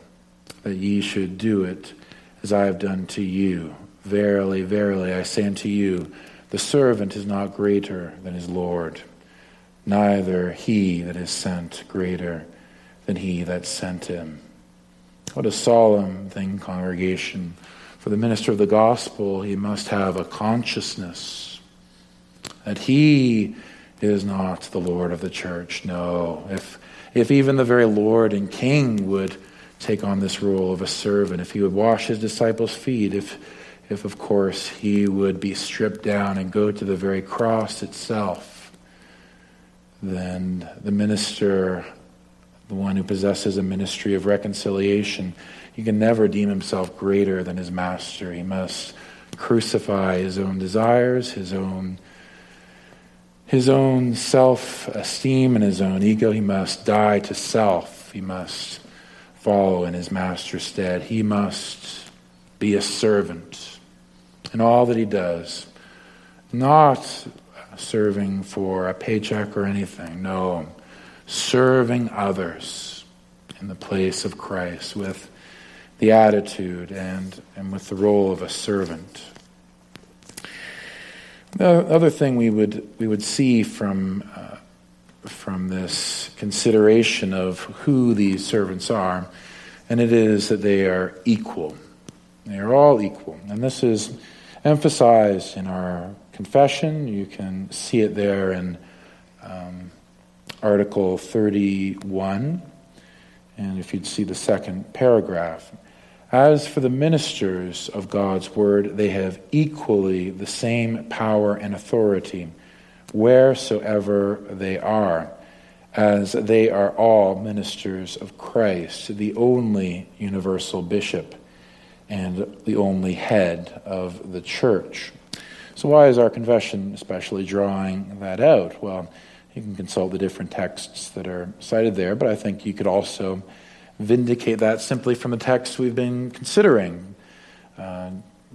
that ye should do it as I have done to you. Verily, verily, I say unto you, the servant is not greater than his Lord neither he that is sent greater than he that sent him. What a solemn thing, congregation. For the minister of the gospel, he must have a consciousness that he is not the Lord of the church. No. If, if even the very Lord and King would take on this role of a servant, if he would wash his disciples' feet, if, if of course he would be stripped down and go to the very cross itself, then the minister, the one who possesses a ministry of reconciliation, he can never deem himself greater than his master. He must crucify his own desires, his own his own self-esteem and his own ego. He must die to self. He must follow in his master's stead. He must be a servant in all that he does, not serving for a paycheck or anything. No, serving others in the place of Christ with the attitude and, and with the role of a servant. The other thing we would, we would see from, uh, from this consideration of who these servants are, and it is that they are equal. They are all equal. And this is emphasized in our confession. You can see it there in um, Article 31. And if you'd see the second paragraph. As for the ministers of God's word, they have equally the same power and authority wheresoever they are, as they are all ministers of Christ, the only universal bishop and the only head of the church. So, why is our confession especially drawing that out? Well, you can consult the different texts that are cited there, but I think you could also vindicate that simply from the text we've been considering. Uh,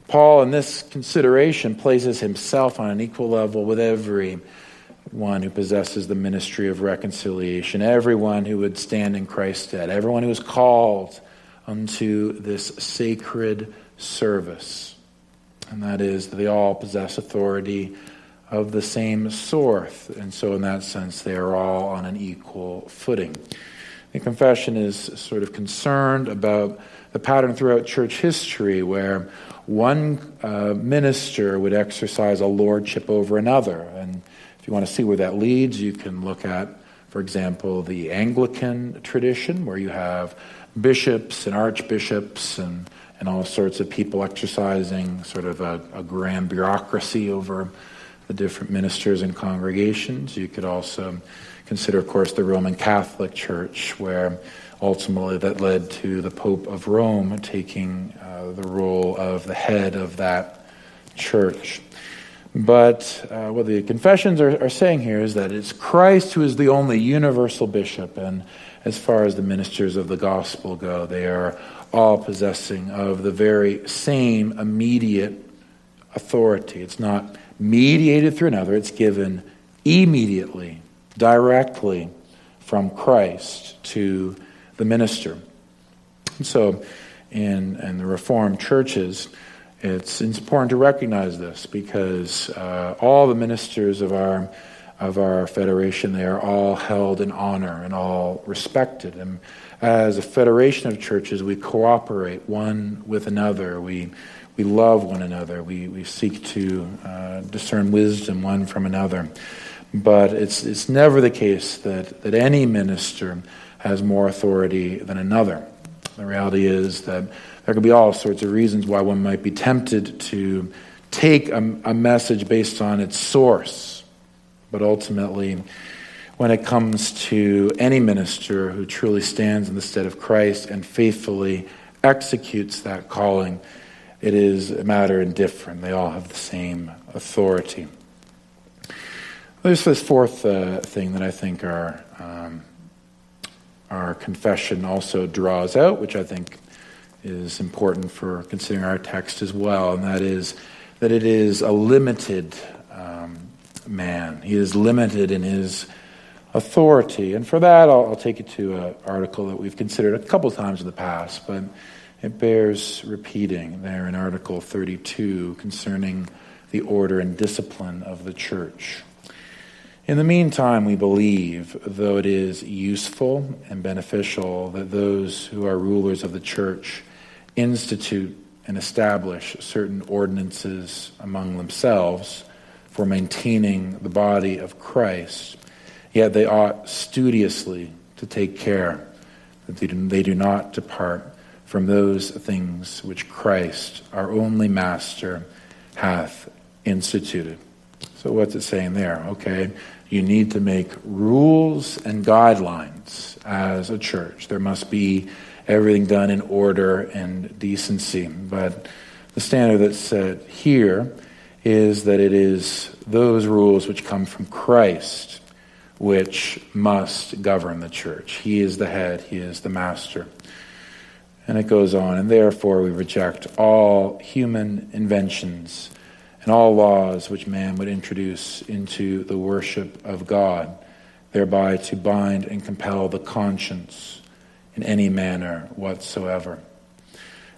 Paul, in this consideration, places himself on an equal level with every one who possesses the ministry of reconciliation, everyone who would stand in Christ's stead, everyone who is called unto this sacred service and that is they all possess authority of the same sort, and so in that sense they are all on an equal footing. The confession is sort of concerned about the pattern throughout church history where one uh, minister would exercise a lordship over another. And if you want to see where that leads, you can look at, for example, the Anglican tradition, where you have bishops and archbishops and and all sorts of people exercising sort of a, a grand bureaucracy over the different ministers and congregations. You could also consider, of course, the Roman Catholic Church, where ultimately that led to the Pope of Rome taking uh, the role of the head of that church. But uh, what the confessions are, are saying here is that it's Christ who is the only universal bishop, and as far as the ministers of the gospel go, they are all possessing of the very same immediate authority. It's not mediated through another, it's given immediately, directly from Christ to the minister. And so, in, in the Reformed churches, it's important to recognize this because uh, all the ministers of our of our federation they are all held in honor and all respected. And as a federation of churches, we cooperate one with another. We we love one another. We we seek to uh, discern wisdom one from another. But it's it's never the case that that any minister has more authority than another. The reality is that there could be all sorts of reasons why one might be tempted to take a, a message based on its source. But ultimately, when it comes to any minister who truly stands in the stead of Christ and faithfully executes that calling, it is a matter indifferent. They all have the same authority. There's this fourth uh, thing that I think our, um, our confession also draws out, which I think is important for considering our text as well, and that is that it is a limited um, man. He is limited in his authority. And for that, I'll, I'll take you to an article that we've considered a couple times in the past, but it bears repeating there in Article 32 concerning the order and discipline of the church. In the meantime, we believe, though it is useful and beneficial, that those who are rulers of the church institute and establish certain ordinances among themselves for maintaining the body of Christ, yet they ought studiously to take care that they do, not depart from those things which Christ, our only Master, hath instituted. So, what's it saying there? Okay, you need to make rules and guidelines as a church. There must be everything done in order and decency. But the standard that's set here is that it is those rules which come from Christ which must govern the church. He is the head, He is the master. And it goes on, and therefore we reject all human inventions and all laws which man would introduce into the worship of God, thereby to bind and compel the conscience in any manner whatsoever.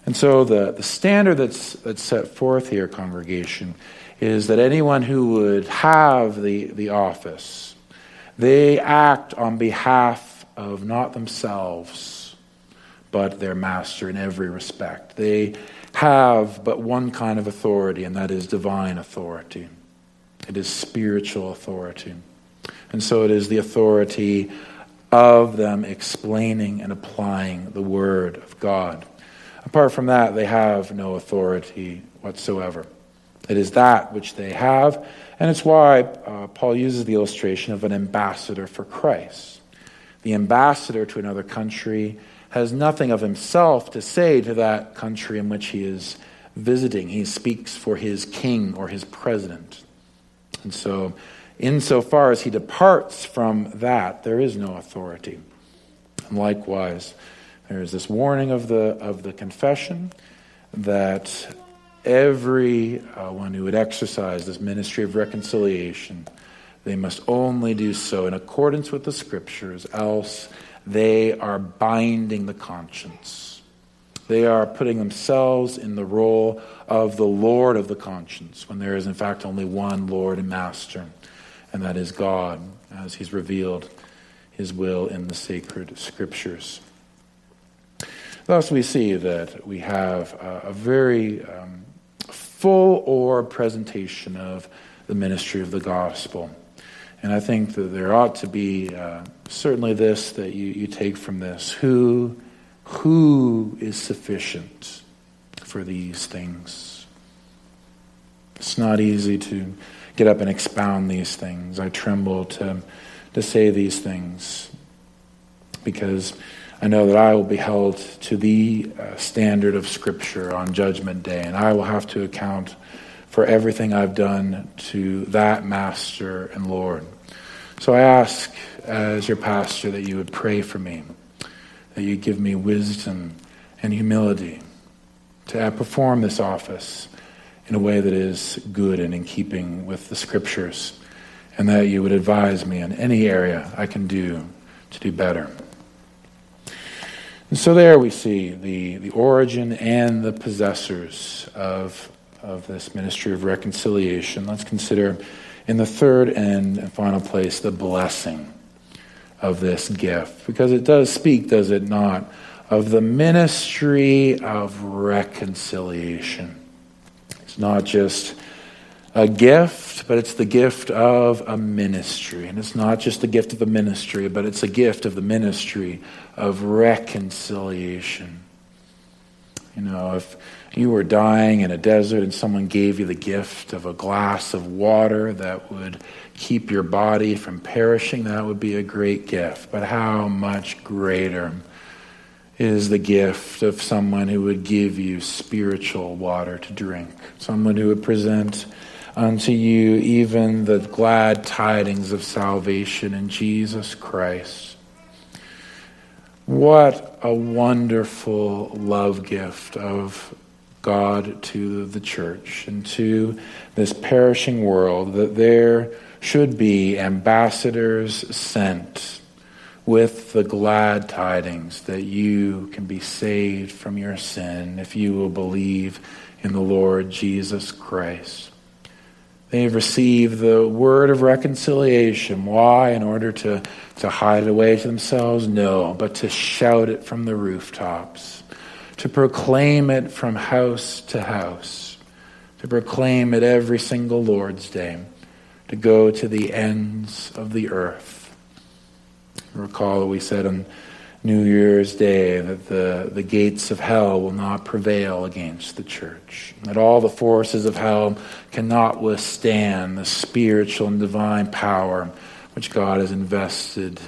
And so the, the standard that's, that's set forth here, congregation, is that anyone who would have the, the office, they act on behalf of not themselves, but their master in every respect. They have but one kind of authority, and that is divine authority. It is spiritual authority. And so it is the authority of them explaining and applying the Word of God. Apart from that, they have no authority whatsoever. It is that which they have, and it's why uh, Paul uses the illustration of an ambassador for Christ. The ambassador to another country has nothing of himself to say to that country in which he is visiting. He speaks for his king or his president. And so Insofar as he departs from that, there is no authority. And likewise, there is this warning of the, of the confession that every uh, one who would exercise this ministry of reconciliation, they must only do so in accordance with the scriptures, else they are binding the conscience. They are putting themselves in the role of the Lord of the conscience, when there is, in fact, only one Lord and Master and that is God as He's revealed His will in the sacred scriptures. Thus, we see that we have a, very um, full or presentation of the ministry of the gospel. And I think that there ought to be uh, certainly this that you, you take from this who, who is sufficient for these things? It's not easy to get up and expound these things. I tremble to, to say these things because I know that I will be held to the uh, standard of Scripture on Judgment Day, and I will have to account for everything I've done to that Master and Lord. So I ask, as your pastor, that you would pray for me, that you give me wisdom and humility to perform this office in a way that is good and in keeping with the Scriptures, and that you would advise me in any area I can do to do better. And so there we see the, the origin and the possessors of of this ministry of reconciliation, let's consider in the third and final place the blessing of this gift. Because it does speak, does it not, of the ministry of reconciliation. It's not just a gift, but it's the gift of a ministry. And it's not just the gift of the ministry, but it's a gift of the ministry of reconciliation. You know, if you were dying in a desert and someone gave you the gift of a glass of water that would keep your body from perishing, that would be a great gift. But how much greater is the gift of someone who would give you spiritual water to drink, someone who would present unto you even the glad tidings of salvation in Jesus Christ. What a wonderful love gift of God to the church and to this perishing world that there should be ambassadors sent with the glad tidings that you can be saved from your sin if you will believe in the Lord Jesus Christ. They've received the word of reconciliation. Why? In order to, to hide it away to themselves? No, but to shout it from the rooftops to proclaim it from house to house, to proclaim it every single Lord's Day, to go to the ends of the earth. Recall we said on New Year's Day that the, the gates of hell will not prevail against the church, that all the forces of hell cannot withstand the spiritual and divine power which God has invested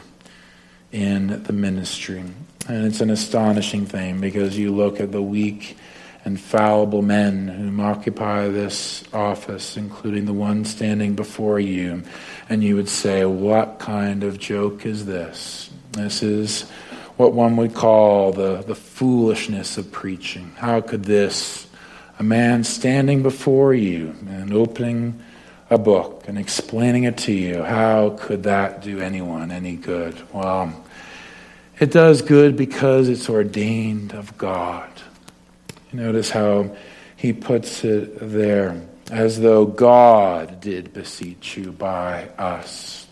in the ministry. And it's an astonishing thing because you look at the weak and fallible men who occupy this office, including the one standing before you, and you would say, What kind of joke is this? This is what one would call the, the foolishness of preaching. How could this, a man standing before you and opening a book and explaining it to you, how could that do anyone any good? Well, it does good because it's ordained of God. Notice how he puts it there, as though God did beseech you by us.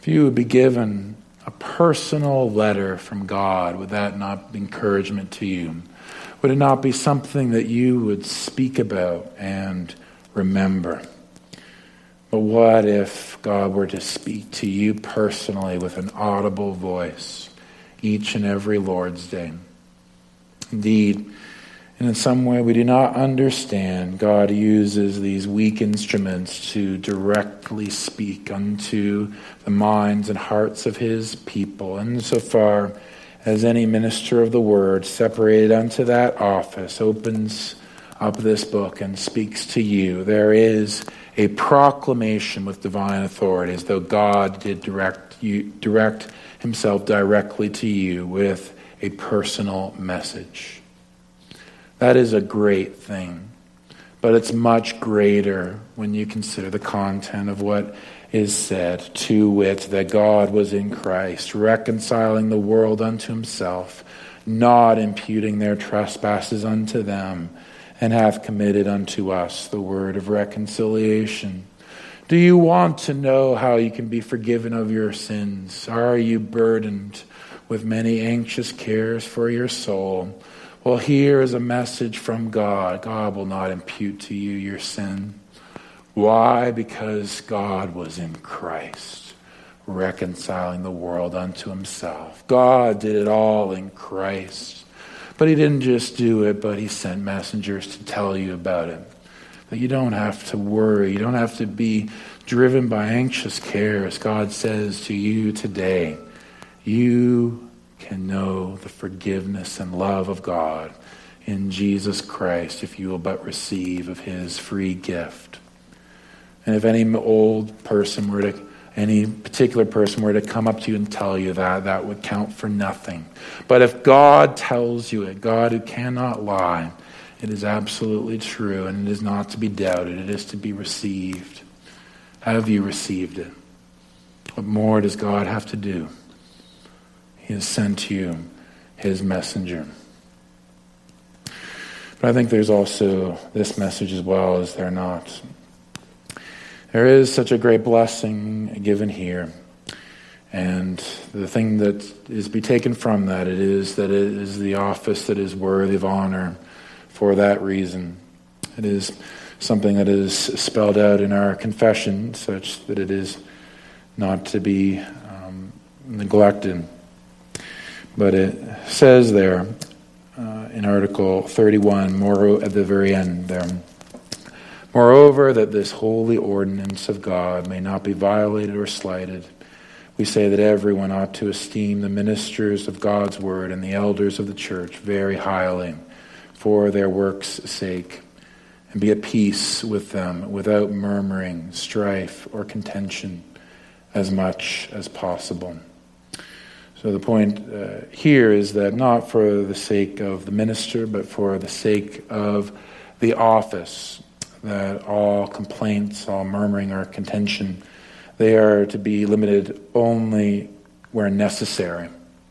If you would be given a personal letter from God, would that not be encouragement to you? Would it not be something that you would speak about and remember? But what if God were to speak to you personally with an audible voice? Each and every Lord's Day. Indeed, and in some way we do not understand, God uses these weak instruments to directly speak unto the minds and hearts of his people. And so far as any minister of the word separated unto that office opens up this book and speaks to you, there is a proclamation with divine authority, as though God did direct you direct himself directly to you with a personal message. That is a great thing, but it's much greater when you consider the content of what is said, to wit, that God was in Christ, reconciling the world unto himself, not imputing their trespasses unto them, and hath committed unto us the word of reconciliation. Do you want to know how you can be forgiven of your sins? Are you burdened with many anxious cares for your soul? Well, here is a message from God. God will not impute to you your sin. Why? Because God was in Christ, reconciling the world unto himself. God did it all in Christ. But he didn't just do it, but he sent messengers to tell you about it that you don't have to worry. You don't have to be driven by anxious cares. God says to you today. You can know the forgiveness and love of God in Jesus Christ if you will but receive of his free gift. And if any old person were to, any particular person were to come up to you and tell you that, that would count for nothing. But if God tells you it, God who cannot lie, it is absolutely true and it is not to be doubted. It is to be received. Have you received it? What more does God have to do? He has sent you his messenger. But I think there's also this message as well, is there not? There is such a great blessing given here. And the thing that is to be taken from that it is that it is the office that is worthy of honor for that reason. It is something that is spelled out in our confession, such that it is not to be um, neglected. But it says there uh, in Article 31, more at the very end there. Moreover, that this holy ordinance of God may not be violated or slighted, we say that everyone ought to esteem the ministers of God's word and the elders of the church very highly for their work's sake, and be at peace with them without murmuring, strife, or contention as much as possible. So the point uh, here is that not for the sake of the minister, but for the sake of the office, that all complaints, all murmuring, or contention, they are to be limited only where necessary.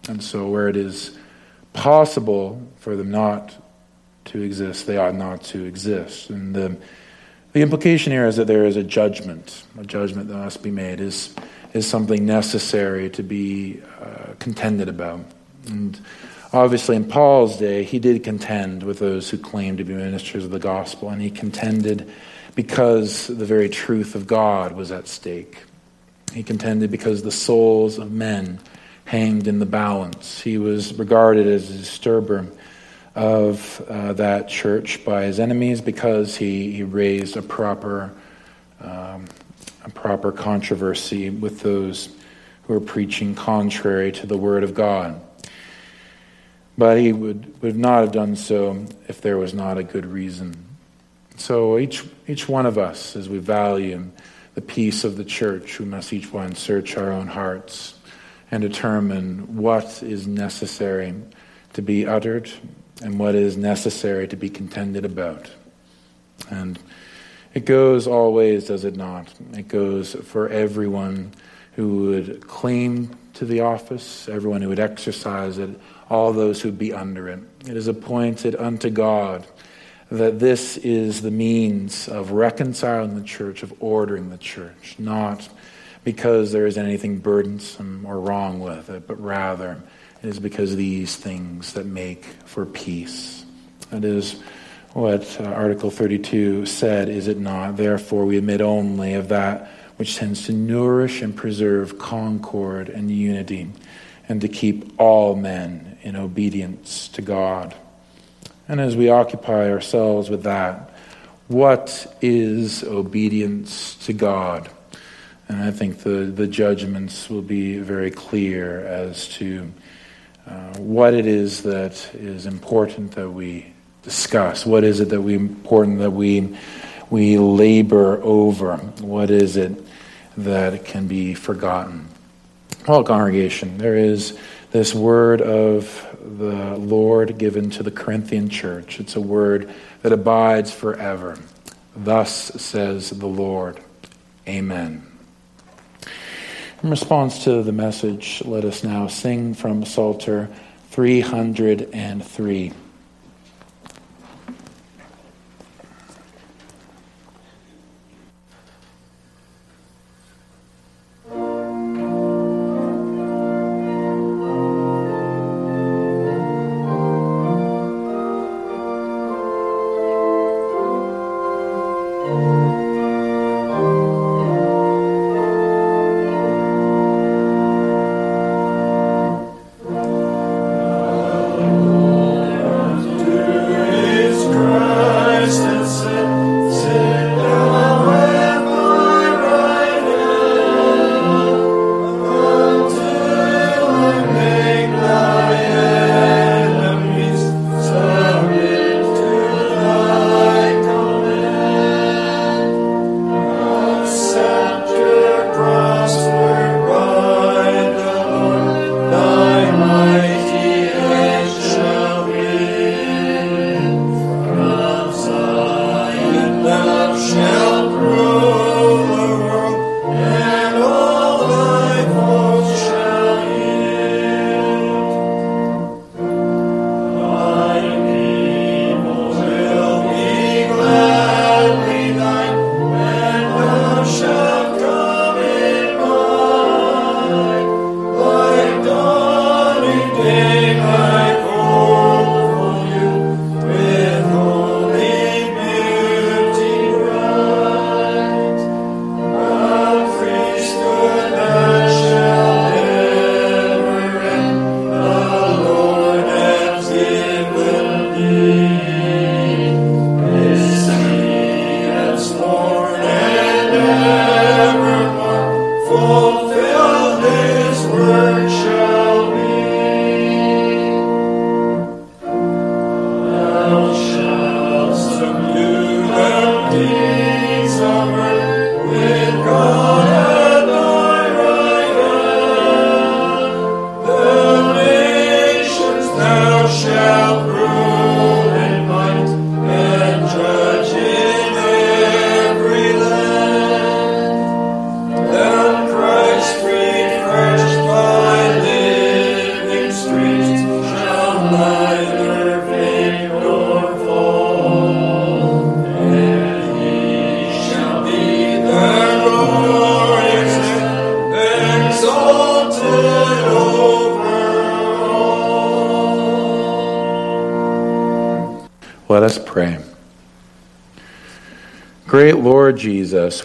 And so where it is possible for them not to exist, they ought not to exist. And the, the implication here is that there is a judgment, a judgment that must be made, is, is something necessary to be uh, contended about. And obviously, in Paul's day, he did contend with those who claimed to be ministers of the gospel, and he contended because the very truth of God was at stake. He contended because the souls of men hanged in the balance. He was regarded as a disturber of uh, that church by his enemies because he, he raised a proper, um, a proper controversy with those who were preaching contrary to the Word of God. But he would, would not have done so if there was not a good reason. So each, each one of us, as we value the peace of the church, we must each one search our own hearts and determine what is necessary to be uttered and what is necessary to be contended about. And it goes always, does it not? It goes for everyone who would claim to the office, everyone who would exercise it, all those who be under it. It is appointed unto God that this is the means of reconciling the church, of ordering the church, not because there is anything burdensome or wrong with it, but rather it is because of these things that make for peace. That is what uh, Article 32 said, is it not? Therefore, we admit only of that which tends to nourish and preserve concord and unity, and to keep all men in obedience to God. And as we occupy ourselves with that, what is obedience to God? And I think the, the judgments will be very clear as to uh, what it is that is important that we discuss. What is it that we important that we we labor over? What is it that can be forgotten? Well, congregation, there is this word of the Lord given to the Corinthian church. It's a word that abides forever. Thus says the Lord. Amen. In response to the message, let us now sing from Psalter 303.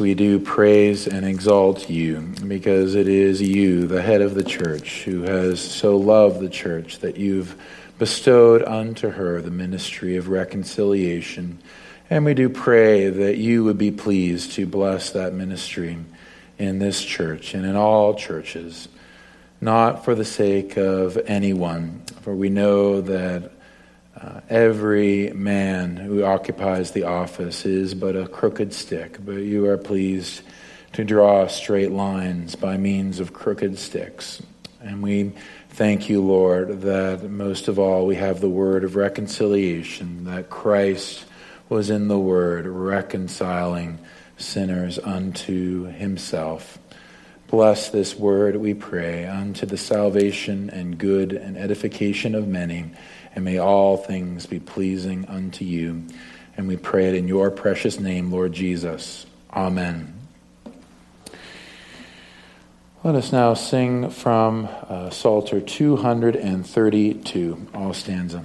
We do praise and exalt you because it is you, the head of the church, who has so loved the church that you've bestowed unto her the ministry of reconciliation. And we do pray that you would be pleased to bless that ministry in this church and in all churches, not for the sake of anyone, for we know that every man who occupies the office is but a crooked stick, but you are pleased to draw straight lines by means of crooked sticks. And we thank you, Lord, that most of all we have the word of reconciliation, that Christ was in the word reconciling sinners unto himself. Bless this word, we pray, unto the salvation and good and edification of many and may all things be pleasing unto you. And we pray it in your precious name, Lord Jesus. Amen. Let us now sing from uh, Psalter 232, all stanza.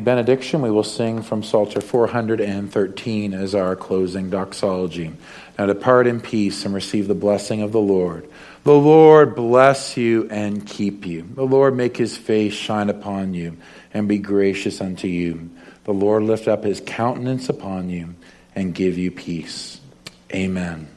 Benediction, we will sing from Psalter 413 as our closing doxology. Now depart in peace and receive the blessing of the Lord. The Lord bless you and keep you. The Lord make his face shine upon you and be gracious unto you. The Lord lift up his countenance upon you and give you peace. Amen.